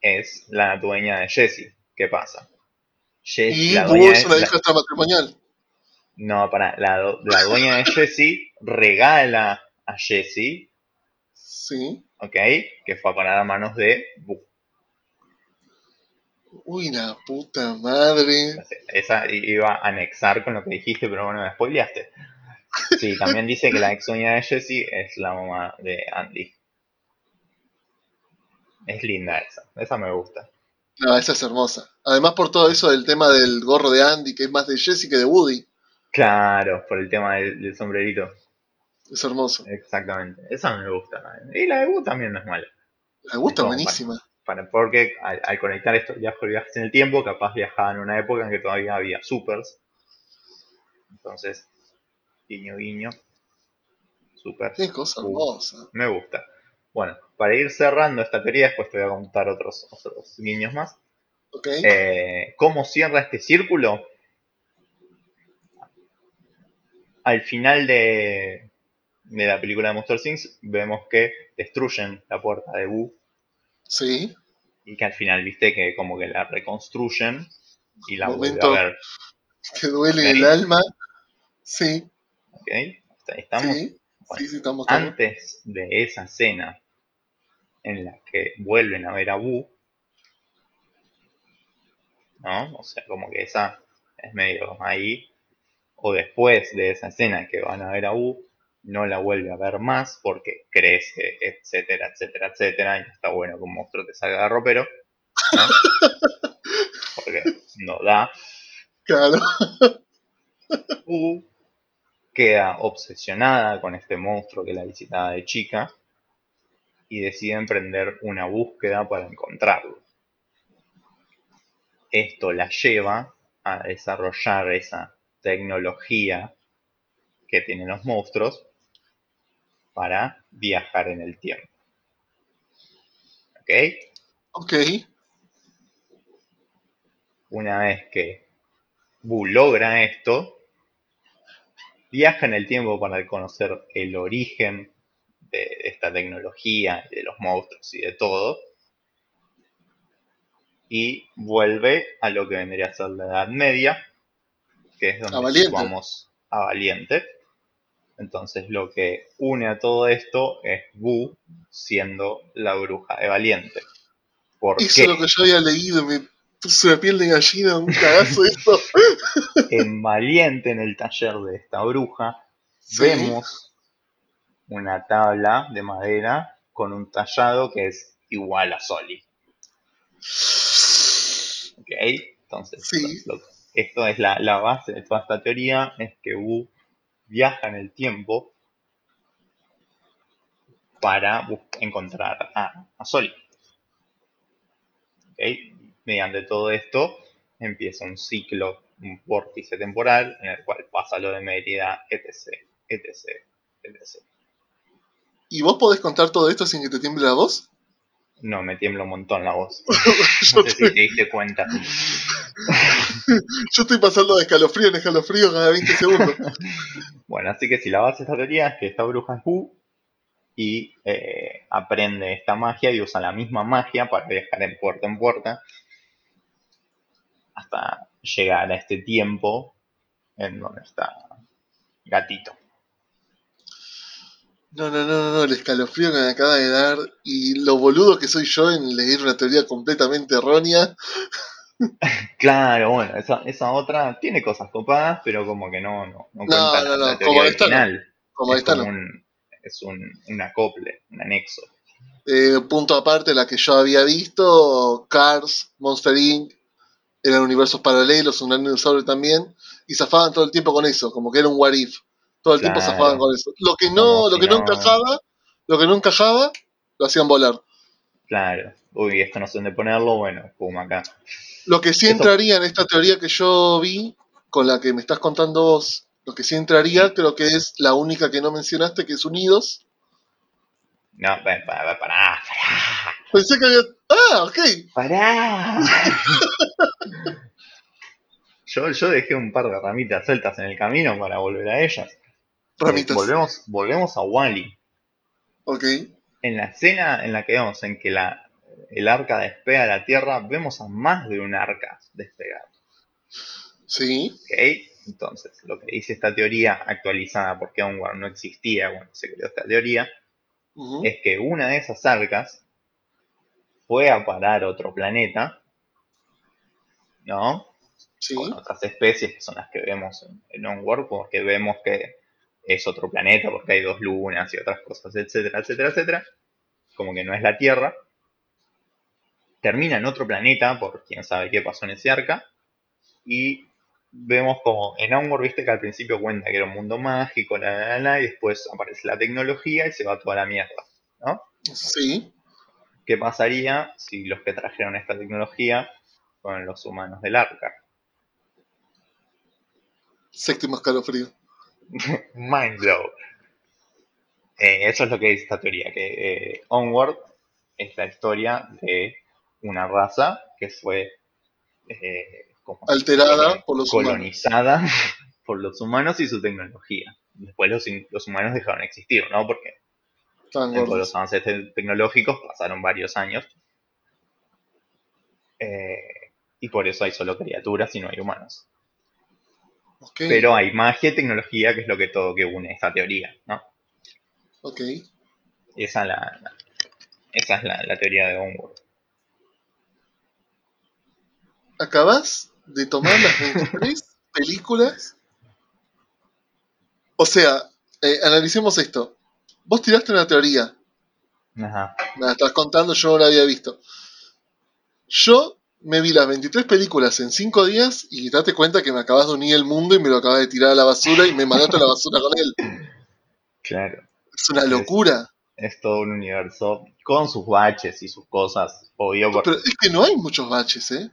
es la dueña de Jessie. ¿Qué pasa? y la dueña es una hija. No, para, la, la dueña de Jessie regala a Jessie. Sí. ¿Ok? Que fue a parar a manos de Boo. Uy, la puta madre. Esa iba a anexar con lo que dijiste, pero bueno, me spoileaste. Sí, también dice que la ex dueña de Jessie es la mamá de Andy. Es linda esa, esa me gusta. No, esa es hermosa. Además por todo eso del tema del gorro de Andy, que es más de Jessie que de Woody. Claro, por el tema del, sombrerito. Es hermoso. Exactamente, esa me gusta. Y la de Woody también no es mala. La de Woody está buenísima porque al, conectar estos viajes, en el tiempo, capaz viajaba en una época en que todavía había supers. Entonces, guiño, guiño. Super. Qué cosa hermosa. Me gusta. Bueno, para ir cerrando esta teoría, después te voy a contar otros, otros guiños más. Okay. Eh, ¿Cómo cierra este círculo? Al final de, de la película de Monster Things vemos que destruyen la puerta de Wu Sí. Y que al final, viste, que como que la reconstruyen y la vuelven a ver. Que duele el alma. Sí. Ok, estamos. Sí. sí, estamos, Antes de esa escena en la que vuelven a ver a Wu, ¿no? O sea, como que esa es medio ahí. O después de esa escena que van a ver a Wu, no la vuelve a ver más porque crece, etcétera, etcétera, etcétera, y está bueno que un monstruo te salga de ropero, ¿no? porque no da. Claro. U queda obsesionada con este monstruo que la visitaba de chica y decide emprender una búsqueda para encontrarlo. Esto la lleva a desarrollar esa tecnología que tienen los monstruos para viajar en el tiempo. ¿Ok? Ok. Una vez que Bu logra esto, viaja en el tiempo para conocer el origen de esta tecnología, de los monstruos y de todo. Y vuelve a lo que vendría a ser la Edad Media, que es donde vamos a Valiente. Entonces lo que une a todo esto es Wu siendo la bruja de Valiente. ¿Por Eso es lo que yo había leído, me puse la piel de gallina, un cagazo esto. en Valiente, en el taller de esta bruja, vemos una tabla de madera con un tallado que es igual a Soli. ¿Ok? Entonces, esto es la, la, base de toda esta teoría, es que Wu viaja en el tiempo para encontrar a, a Sol. Mediante todo esto empieza un ciclo, un vórtice temporal en el cual pasa lo de Mérida, etc, etc, etc. ¿Y vos podés contar todo esto sin que te tiemble la voz? No, me tiembla un montón la voz. no sé si te diste cuenta. Yo estoy pasando de escalofrío en escalofrío cada 20 segundos. bueno, así que si la base de esta teoría es que esta bruja es Wu y eh, aprende esta magia y usa la misma magia para viajar en puerta en puerta hasta llegar a este tiempo en donde está gatito. No, no, no, no, el escalofrío que me acaba de dar y lo boludo que soy yo en leer una teoría completamente errónea. claro, bueno, esa, esa otra tiene cosas copadas, pero como que no, no, no cuenta no, no, la, teoría original. Como es como un, es un, un acople, un anexo. Eh, punto aparte, la que yo había visto, Cars, Monster Inc., eran universos paralelos, un dinosaurio también, y zafaban todo el tiempo con eso, como que era un what if. Todo el tiempo zafaban con eso. Lo que no, lo que no, encajaba, lo que no encajaba, lo hacían volar. Claro. Uy, esto no sé dónde ponerlo, bueno, pum, acá. Lo que sí entraría en esta teoría que yo vi, con la que me estás contando vos, lo que sí entraría, creo que es la única que no mencionaste, que es Unidos. No, pará, pará, pará. Pensé que había. ¡Ah, ok! ¡Pará! yo, yo dejé un par de ramitas sueltas en el camino para volver a ellas. Ramitas. volvemos, volvemos a Wally. Ok. En la escena en la que vemos en que la, el arca despega a la Tierra, vemos a más de un arca despegar. Sí. Ok. Entonces, lo que dice esta teoría actualizada, porque Onward no existía cuando se creó esta teoría, es que una de esas arcas fue a parar otro planeta, ¿no? Con otras especies que son las que vemos en, Onward, porque vemos que es otro planeta, porque hay dos lunas y otras cosas, etcétera, etcétera, etcétera. Como que no es la Tierra. Termina en otro planeta, por quién sabe qué pasó en ese arca. Y vemos como en Onward, viste que al principio cuenta que era un mundo mágico, la, la, la, y después aparece la tecnología y se va toda la mierda, ¿no? Sí. ¿Qué pasaría si los que trajeron esta tecnología fueron los humanos del arca? Séptimo escalofrío. Mind blow. Eh, eso es lo que dice esta teoría, que eh, Onward es la historia de una raza que fue eh, alterada por los colonizada por los humanos y su tecnología. Después los, los humanos dejaron de existir, ¿no? Porque con los avances tecnológicos pasaron varios años. Eh, y por eso hay solo criaturas y no hay humanos. Pero hay magia y tecnología, que es lo que todo que une esta teoría, ¿no? Ok. Esa, la, esa es la, la teoría de Onward. ¿Acabas de tomar las 23 películas? O sea, eh, analicemos esto. Vos tiraste una teoría. Ajá. Me la estás contando, yo no la había visto. Yo me vi las 23 películas en 5 días y date cuenta que me acabas de unir el mundo y me lo acabas de tirar a la basura y me mandaste a la basura con él. Claro. Es una locura. Es, todo un universo con sus baches y sus cosas, obvio. Pero es que no hay muchos baches, ¿eh?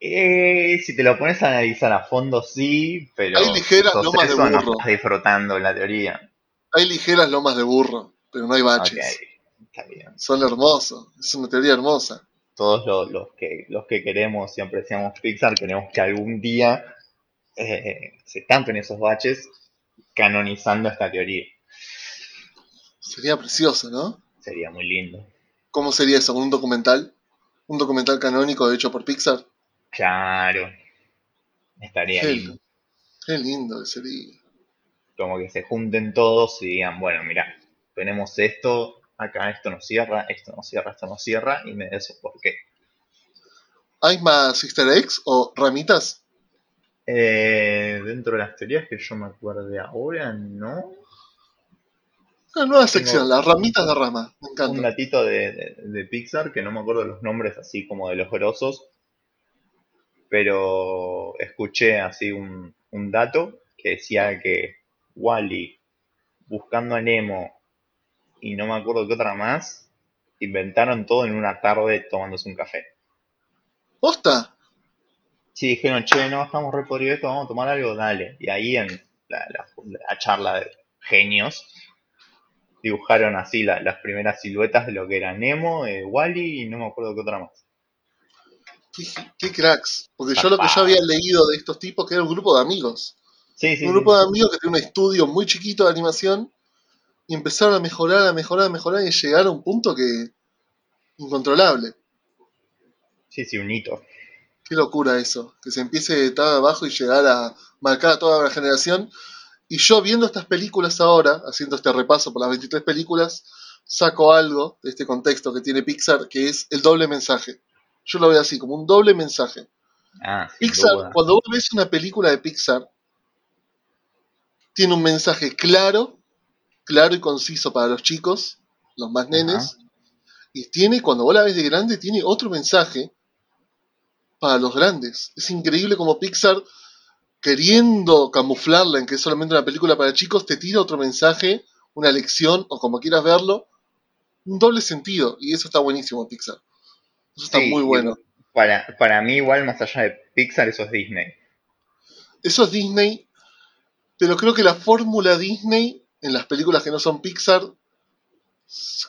Eh, si te lo pones a analizar a fondo, sí, pero. Hay ligeras lomas de burro. No estás disfrutando la teoría. Hay ligeras lomas de burro, pero no hay baches. Son hermosos, es una teoría hermosa. Todos los, que, los que queremos y apreciamos Pixar, queremos que algún día eh, se estampen esos baches canonizando esta teoría. Sería precioso, ¿no? Sería muy lindo. ¿Cómo sería eso? ¿Un documental? ¿Un documental canónico hecho por Pixar? Claro. Estaría lindo. Qué lindo sería como que se junten todos y digan, bueno, mira, tenemos esto, acá esto nos cierra, esto nos cierra, esto nos cierra, y me eso por qué. ¿Hay más easter eggs o ramitas? Eh, dentro de las teorías que yo me acuerdo de ahora, no. Una nueva sección, las ramitas de rama, me encanta. Un gatito de, Pixar que no me acuerdo los nombres así como de los grosos, pero escuché así un, un dato que decía que Wally, Buscando a Nemo y no me acuerdo qué otra más, inventaron todo en una tarde tomándose un café. ¿Posta? Sí, dijeron, che, no, estamos re podridos esto, vamos a tomar algo, dale. Y ahí en la, charla de genios dibujaron así las primeras siluetas de lo que era Nemo, eh, Wally y no me acuerdo qué otra más. Qué, cracks, porque yo lo que yo había leído de estos tipos que era un grupo de amigos un grupo de amigos que tiene un estudio muy chiquito de animación y empezaron a mejorar, a mejorar, a mejorar y llegar a un punto que incontrolable. Sí, sí, un hito. Qué locura eso, que se empiece de estar abajo y llegar a marcar a toda la generación Y yo viendo estas películas ahora, haciendo este repaso por las 23 películas, saco algo de este contexto que tiene Pixar, que es el doble mensaje. Yo lo veo así, como un doble mensaje. Ah, Pixar, cuando vos ves una película de Pixar, tiene un mensaje claro, claro y conciso para los chicos, los más nenes, y tiene, cuando vos la ves de grande, tiene otro mensaje para los grandes. Es increíble como Pixar, queriendo camuflarla en que es solamente una película para chicos, te tira otro mensaje, una lección, o como quieras verlo, un doble sentido. Y eso está buenísimo, Pixar. Eso está muy bueno. Para, para mí, igual, más allá de Pixar, eso es Disney. Eso es Disney, pero creo que la fórmula Disney en las películas que no son Pixar,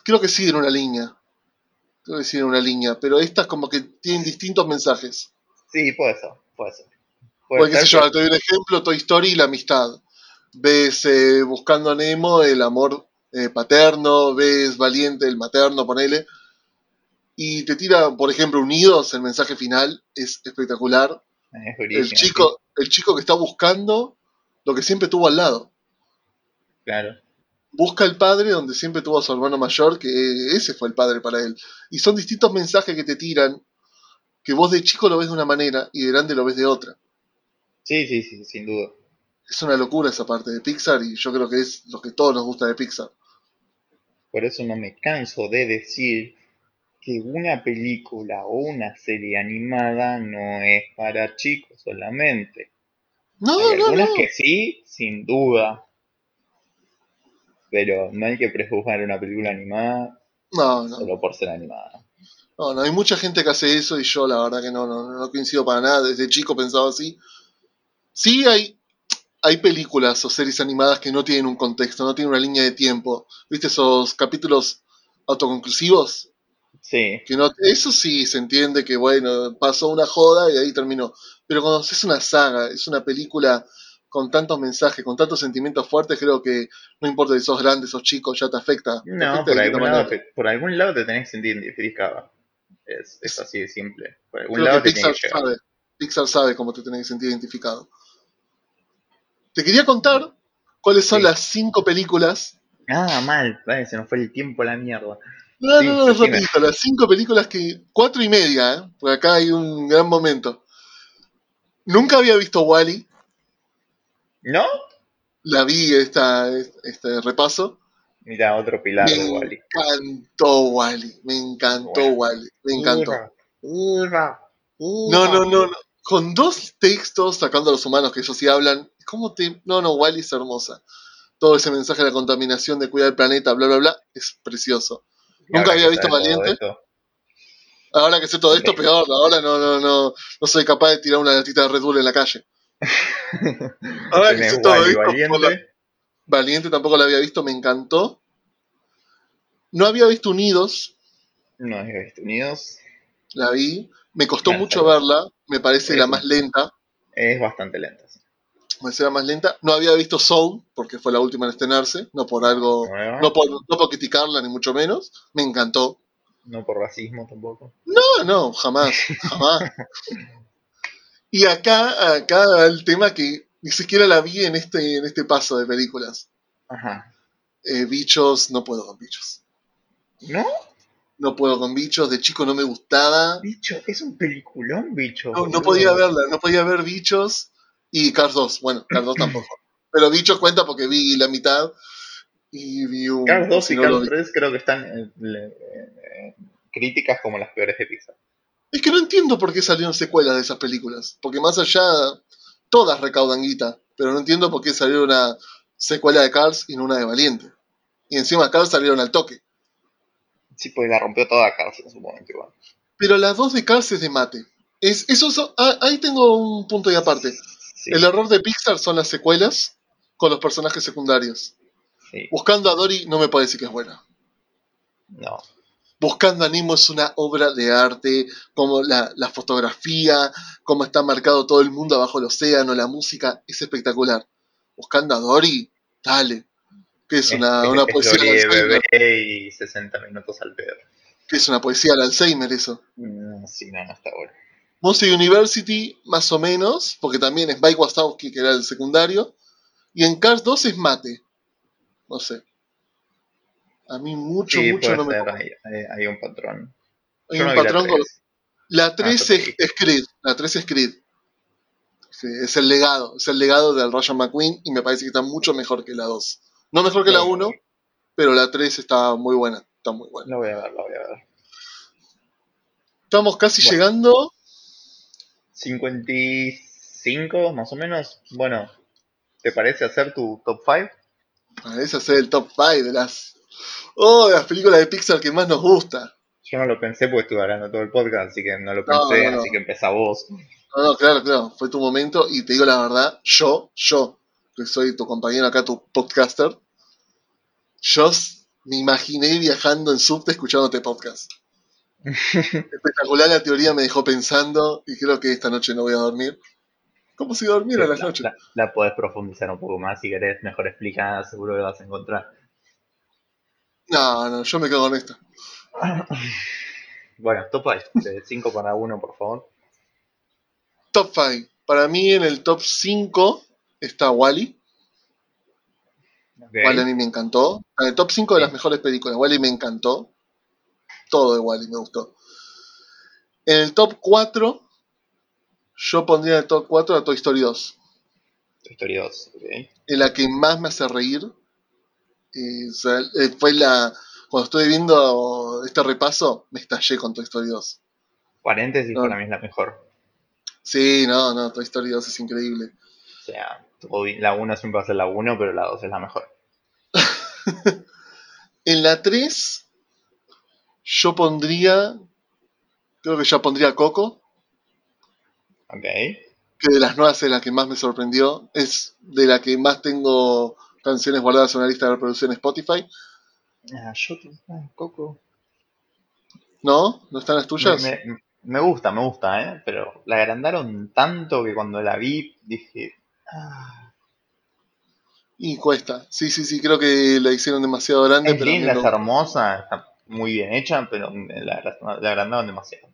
creo que siguen una línea creo que una línea, pero estas como que tienen distintos mensajes. Sí, puede ser, puede ser. Puede qué sé yo, te doy un ejemplo, Toy Story y la amistad. Ves eh, Buscando a Nemo el amor eh, paterno, ves Valiente el materno, ponele. Y te tira, por ejemplo, Unidos, el mensaje final es espectacular. el, chico, el chico que está buscando lo que siempre tuvo al lado. Claro busca el padre donde siempre tuvo a su hermano mayor, que ese fue el padre para él. Y son distintos mensajes que te tiran, que vos de chico lo ves de una manera y de grande lo ves de otra. Sí, sí, sí, sin duda. Es una locura esa parte de Pixar y yo creo que es lo que todos nos gusta de Pixar. Por eso no me canso de decir que una película o una serie animada no es para chicos solamente. No, Hay no, algunas que sí, sin duda, pero no hay que prejuzgar una película animada no, solo por ser animada. No, no, hay mucha gente que hace eso y yo la verdad que no, no, no coincido para nada. Desde chico pensaba así. Sí hay, hay películas o series animadas que no tienen un contexto, no tienen una línea de tiempo. ¿Viste esos capítulos autoconclusivos? Sí. Que no, eso sí se entiende que, bueno, pasó una joda y ahí terminó. Pero cuando es una saga, es una película con tantos mensajes, con tantos sentimientos fuertes, creo que no importa si sos grande, sos chico, ya te afecta. No, por, algún lado te, por algún lado te tenés que sentir identificado. Es, es así de simple. Por algún lado te Pixar, sabe, Pixar sabe cómo te tenés que sentir identificado. Te quería contar cuáles son las cinco películas. Ah, mal, se nos fue el tiempo a la mierda. No, no, no, rapidito, las cinco películas que. Cuatro y media, ¿eh? Porque acá hay un gran momento. Nunca había visto Wally. ¿No? La vi esta, este repaso. Mira, otro pilar de Wally. Me encantó Wally, me encantó Wally, me encantó. No, no, no, no, Con dos textos, sacando a los humanos que ellos sí hablan, ¿cómo te.? No, no, Wally es hermosa. Todo ese mensaje de la contaminación, de cuidar el planeta, bla, bla, bla, es precioso. Nunca había visto Valiente. Ahora que sé todo esto, peor. Ahora no, no, no, no soy capaz de tirar una latita de Red Bull en la calle. Ahora que todo Valiente. Valiente tampoco la había visto, me encantó. No había visto Unidos. No había visto Unidos. La vi. Me costó mucho verla. Me parece la más lenta. Es bastante lenta. Me parece la más lenta. No había visto Soul, porque fue la última en estrenarse. No por algo. No por, no por criticarla, ni mucho menos. Me encantó. No por racismo tampoco. No, no, jamás. Jamás. Y acá, acá el tema que ni siquiera la vi en este, en este paso de películas. Ajá. Eh, bichos, no puedo con bichos. ¿No? No puedo con bichos, de chico no me gustaba. Bicho, es un peliculón, bicho. No, no podía verla, no podía ver bichos. Y Cars 2, bueno, Cars 2 tampoco. Pero bichos cuenta porque vi la mitad y vi un... Cars 2 y Cars 3 creo que están eh, críticas como las peores de Pixar. Es que no entiendo por qué salieron secuelas de esas películas. Porque más allá, todas recaudan guita. Pero no entiendo por qué salió una secuela de Cars y no una de Valiente. Y encima Cars salieron al toque. Sí, pues la rompió toda Cars en su momento igual. Pero las dos de Cars es de mate. Es, eso, ah, ahí tengo un punto y aparte. El error de Pixar son las secuelas con los personajes secundarios. Buscando a Dory no me parece que es buena. No. Buscando a Nemo es una obra de arte, como la, fotografía, cómo está marcado todo el mundo abajo del océano, la música, es espectacular. Buscando a Dory, dale. Que es una, poesía de Alzheimer. y 60 minutos al pedo. Que es una poesía al Alzheimer eso. Mm, sí, no, no está bueno. Monster University, más o menos, porque también es Mike Wazowski, que era el secundario. Y en Cars 2 es mate. No sé. A mí mucho, mucho no me. Hay, hay, un patrón. Hay un patrón con. La 3 ah, es, Creed. La 3 es Creed. Sí, es el legado. Es el legado del Ryan McQueen y me parece que está mucho mejor que la 2. No mejor que la 1, pero la 3 está muy buena. Está muy buena. La voy a ver, la voy a ver. Estamos casi llegando. 55 más o menos. Bueno, ¿te parece hacer tu top 5? Parece hacer el top 5 de las. Oh, las películas de Pixar que más nos gusta. Yo no lo pensé porque estuve hablando todo el podcast, así que no lo pensé, así que empieza vos. No, no, claro, claro, fue tu momento y te digo la verdad, yo, yo, que soy tu compañero acá, tu podcaster, yo me imaginé viajando en subte escuchándote podcast. Espectacular la teoría me dejó pensando y creo que esta noche no voy a dormir. ¿Cómo si dormir a las noches? La, la, podés profundizar un poco más si querés, mejor explicada, seguro que vas a encontrar. No, no, yo me quedo con esta. bueno, top 5, de 5 para 1, por favor. Top 5. Para mí en el top 5 está Wally. Wally a mí me encantó. En el top 5 de las mejores películas, Wally me encantó. Todo de Wally me gustó. En el top 4, yo pondría en el top 4 a Toy Story 2. Toy Story 2, ok. En la que más me hace reír. Eh, fue la. Cuando estoy viendo este repaso, me estallé con Toy Story 2. Paréntesis, para mí es la mejor. Sí, no, no, Toy Story 2 es increíble. O sea, la 1 siempre va a ser la 1, pero la 2 es la mejor. en la 3, yo pondría. Creo que ya pondría Coco. Ok. Que de las nuevas es la que más me sorprendió. Es de la que más tengo canciones guardadas en una lista de reproducción en Spotify. Ah, yo ah, Coco. ¿No? ¿No están las tuyas? Me, gusta, me gusta, ¿eh? Pero la agrandaron tanto que cuando la vi dije. Ah. Y cuesta. Sí, sí, sí, creo que la hicieron demasiado grande. Es linda, es hermosa, está muy bien hecha, pero la, la agrandaron demasiado.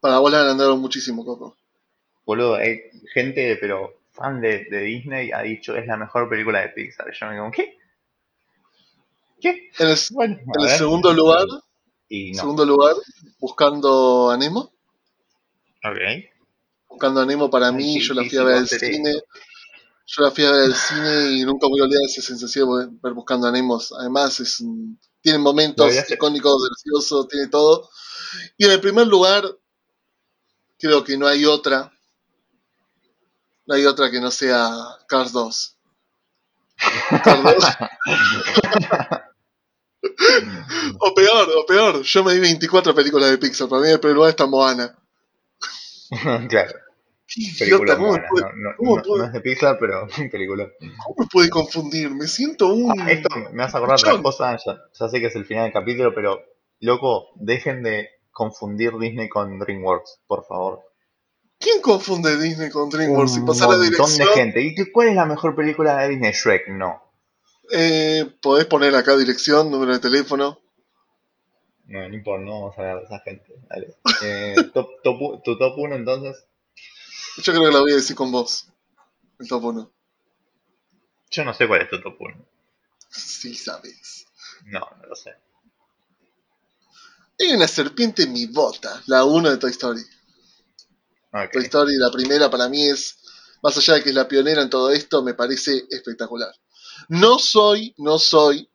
Para vos la agrandaron muchísimo, Coco. Boludo, hay gente, pero fan de, Disney, ha dicho es la mejor película de Pixar. Yo me digo, ¿qué? ¿Qué? En el, segundo lugar, y segundo lugar, buscando a Nemo. Ok. Buscando a Nemo para mí, yo la fui a ver al cine. Yo la fui a ver al cine y nunca voy a olvidar esa sensación de ver buscando a Nemo. Además, es tiene momentos icónicos, graciosos, tiene todo. Y en el primer lugar, creo que no hay otra. No hay otra que no sea Cars 2. Cars 2. o peor, o peor. Yo me di 24 películas de Pixar. Para mí el primer lugar está Moana. claro. Película ¿cómo no, es de Pixar, pero película. ¿Cómo me puede confundir? Me siento un. Ah, esto me hace acordar de otra cosa. ya sé que es el final del capítulo, pero loco, dejen de confundir Disney con DreamWorks, por favor. ¿Quién confunde Disney con DreamWorks? Un y la dirección. de gente. ¿Y cuál es la mejor película de Disney? Shrek, no. Eh, Podés poner acá dirección, número de teléfono. No, no importa, no vamos a ver a esa gente. Dale. Eh, ¿Tu top 1 entonces? Yo creo que la voy a decir con vos. El top 1. Yo no sé cuál es tu top 1. Sí, sabes. No, no lo sé. Hay una serpiente en mi bota, la 1 de Toy Story. Toy Story, la primera para mí es, más allá de que es la pionera en todo esto, me parece espectacular. No soy, no soy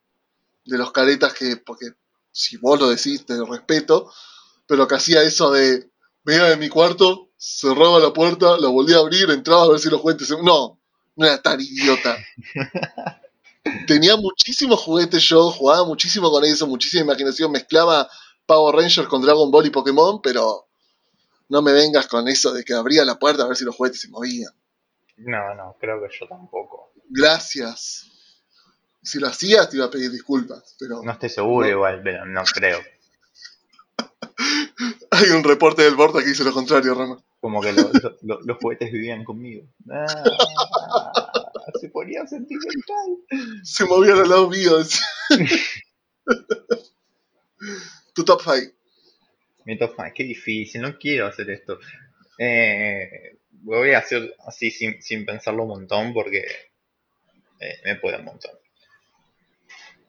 de los caretas que, porque si vos lo decís, te respeto, pero que hacía eso de, venía de mi cuarto, cerraba la puerta, la volvía a abrir, entraba a ver si los juguetes... No, no era tan idiota. Tenía muchísimos juguetes yo, jugaba muchísimo con eso, muchísima imaginación, mezclaba Power Rangers con Dragon Ball y Pokémon, pero no me vengas con eso de que abría la puerta a ver si los juguetes se movían. No, no, creo que yo tampoco. Gracias. Si lo hacías te iba a pedir disculpas, pero... No estoy seguro igual, pero no creo. Hay un reporte del Borta que dice lo contrario, Rama. Como que los juguetes vivían conmigo. Ah, se ponía sentimental. Se movían al lado mío. tu top 5. Mi top 5, qué difícil, no quiero hacer esto. Eh, voy a hacer así sin, sin pensarlo un montón porque eh, me puede un montón.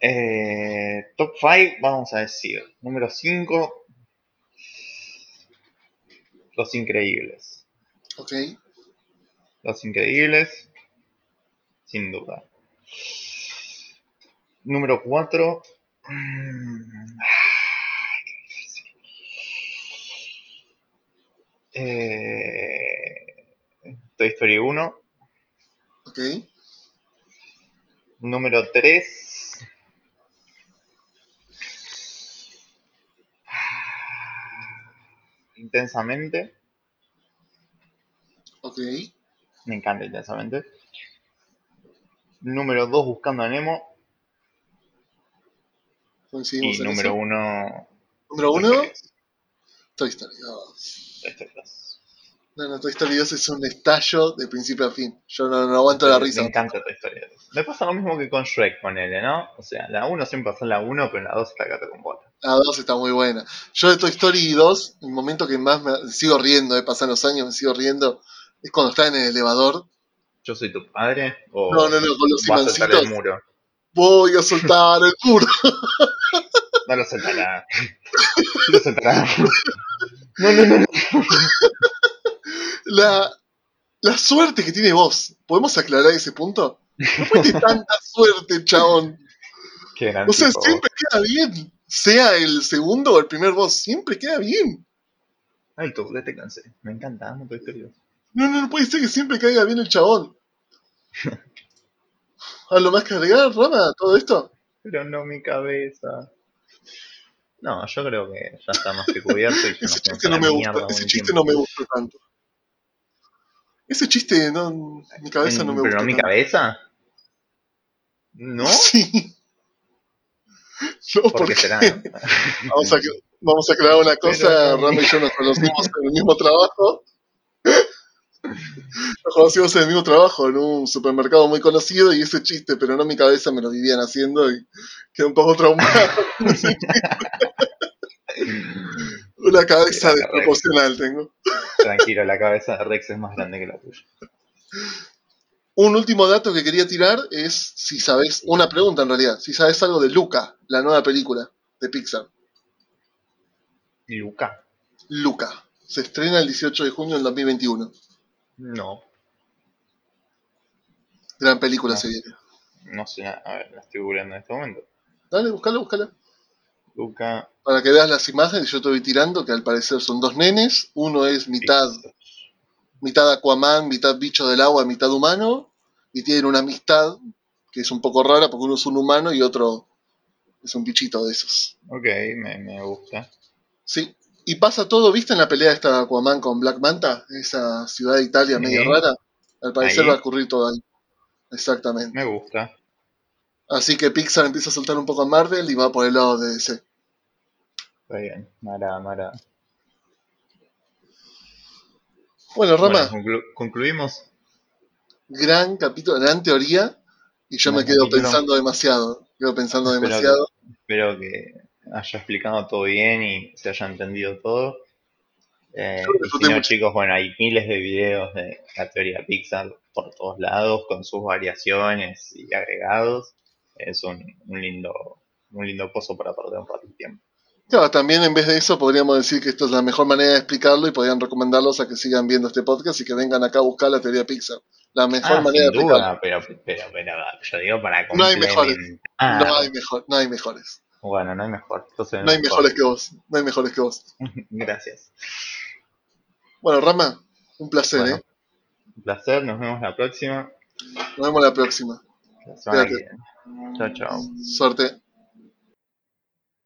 Eh, top 5, vamos a decir. Número 5. Los Increíbles. Ok. Los Increíbles. Sin duda. Número 4. Eh, Toy Story 1. Ok. Número 3. Intensamente. Ok. Me encanta intensamente. Número 2, Buscando a Nemo. Coincidimos Y en número eso. 1, Número 1, Toy Story 2. Toy Story 2. No, no, Toy Story 2 es un estallo de principio a fin. Yo no, no aguanto la risa. Me encanta Toy Story 2. Me pasa lo mismo que con Shrek, ponele, ¿no? O sea, la 1 siempre pasó en la 1, pero en la 2 está gato con bota. La 2 está muy buena. Yo de Toy Story 2, el momento que más me sigo riendo, eh, pasan los años, me sigo riendo, es cuando está en el elevador. ¿Yo soy tu padre? ¿O No, no, no, con los imancitos. el muro? Voy a soltar el muro. No lo soltará. No lo soltará. No, no, no. no. La, la suerte que tiene vos. ¿Podemos aclarar ese punto? No tiene tanta suerte, chabón. Qué gran O sea, tipo, siempre queda bien. Sea el segundo o el primer boss, siempre queda bien. Ay, tú, ya te cansé. Me encanta, amo Toy Story 2. No, no, no puede ser que siempre caiga bien el chabón. ¿Algo más que agregar, Rama, todo esto? Pero no mi cabeza. No, yo creo que ya está más que cubierto y Ese chiste no me gusta, ese chiste tiempo. no me gusta tanto. Ese chiste, no, en mi cabeza En- no me ¿Pero gusta. no mi cabeza? ¿No? Sí. No, ¿Por porque qué será? vamos a, vamos a crear una cosa, Pero y yo nos conocimos en el mismo trabajo. Nos conocimos en el mismo trabajo, en un supermercado muy conocido, y ese chiste, pero no en mi cabeza, me lo vivían haciendo y quedé un poco traumado. Una cabeza desproporcional tengo. Tranquilo, la cabeza de Rex es más grande que la tuya. Un último dato que quería tirar es si sabes, una pregunta en realidad, si sabes algo de Luca, la nueva película de Pixar. ¿Y Luca? Luca. Se estrena el 18 de junio del 2021. No, Gran película No. se viene. no sé. A ver, la estoy googleando en este momento. Dale, búscala, búscala. Luca. Para que veas las imágenes, yo te voy tirando, que al parecer son dos nenes. Uno es mitad, mitad Aquaman, mitad bicho del agua, mitad humano. Y tienen una amistad que es un poco rara porque uno es un humano y otro es un bichito de esos. Ok, me, me gusta. Sí. Y pasa todo, ¿viste en la pelea esta de Aquaman con Black Manta? Esa ciudad de Italia Sí. medio rara. Al parecer Ahí. va a ocurrir todo ahí. Exactamente. Me gusta. Así que Pixar empieza a soltar un poco a Marvel y va por el lado de DC. Está bien. Mara, Mara. Bueno, Rama, Bueno, conclu- concluimos. gran capítulo, gran teoría. Y yo Gran me quedo capítulo. pensando demasiado. Quedo pensando Espero demasiado. Espero que haya explicado todo bien y se haya entendido todo. Eh, y si no, chicos, bueno, hay miles de videos de la teoría Pixar por todos lados, con sus variaciones y agregados. Es un, un lindo un lindo pozo para perder un rato de tiempo. Claro, también en vez de eso podríamos decir que esta es la mejor manera de explicarlo y podrían recomendarlos a que sigan viendo este podcast y que vengan acá a buscar la teoría Pixar. La mejor Ah, manera de explicarlo. pero, pero, pero, yo digo para No hay mejores. complementar. No hay mejor, no hay mejores. Bueno, no hay mejor. No hay mejor. mejores que vos. No hay mejores que vos. Gracias. Bueno, Rama, un placer, Bueno, ¿eh? Un placer, nos vemos la próxima. Nos vemos la próxima. La. Chao, chao. Suerte.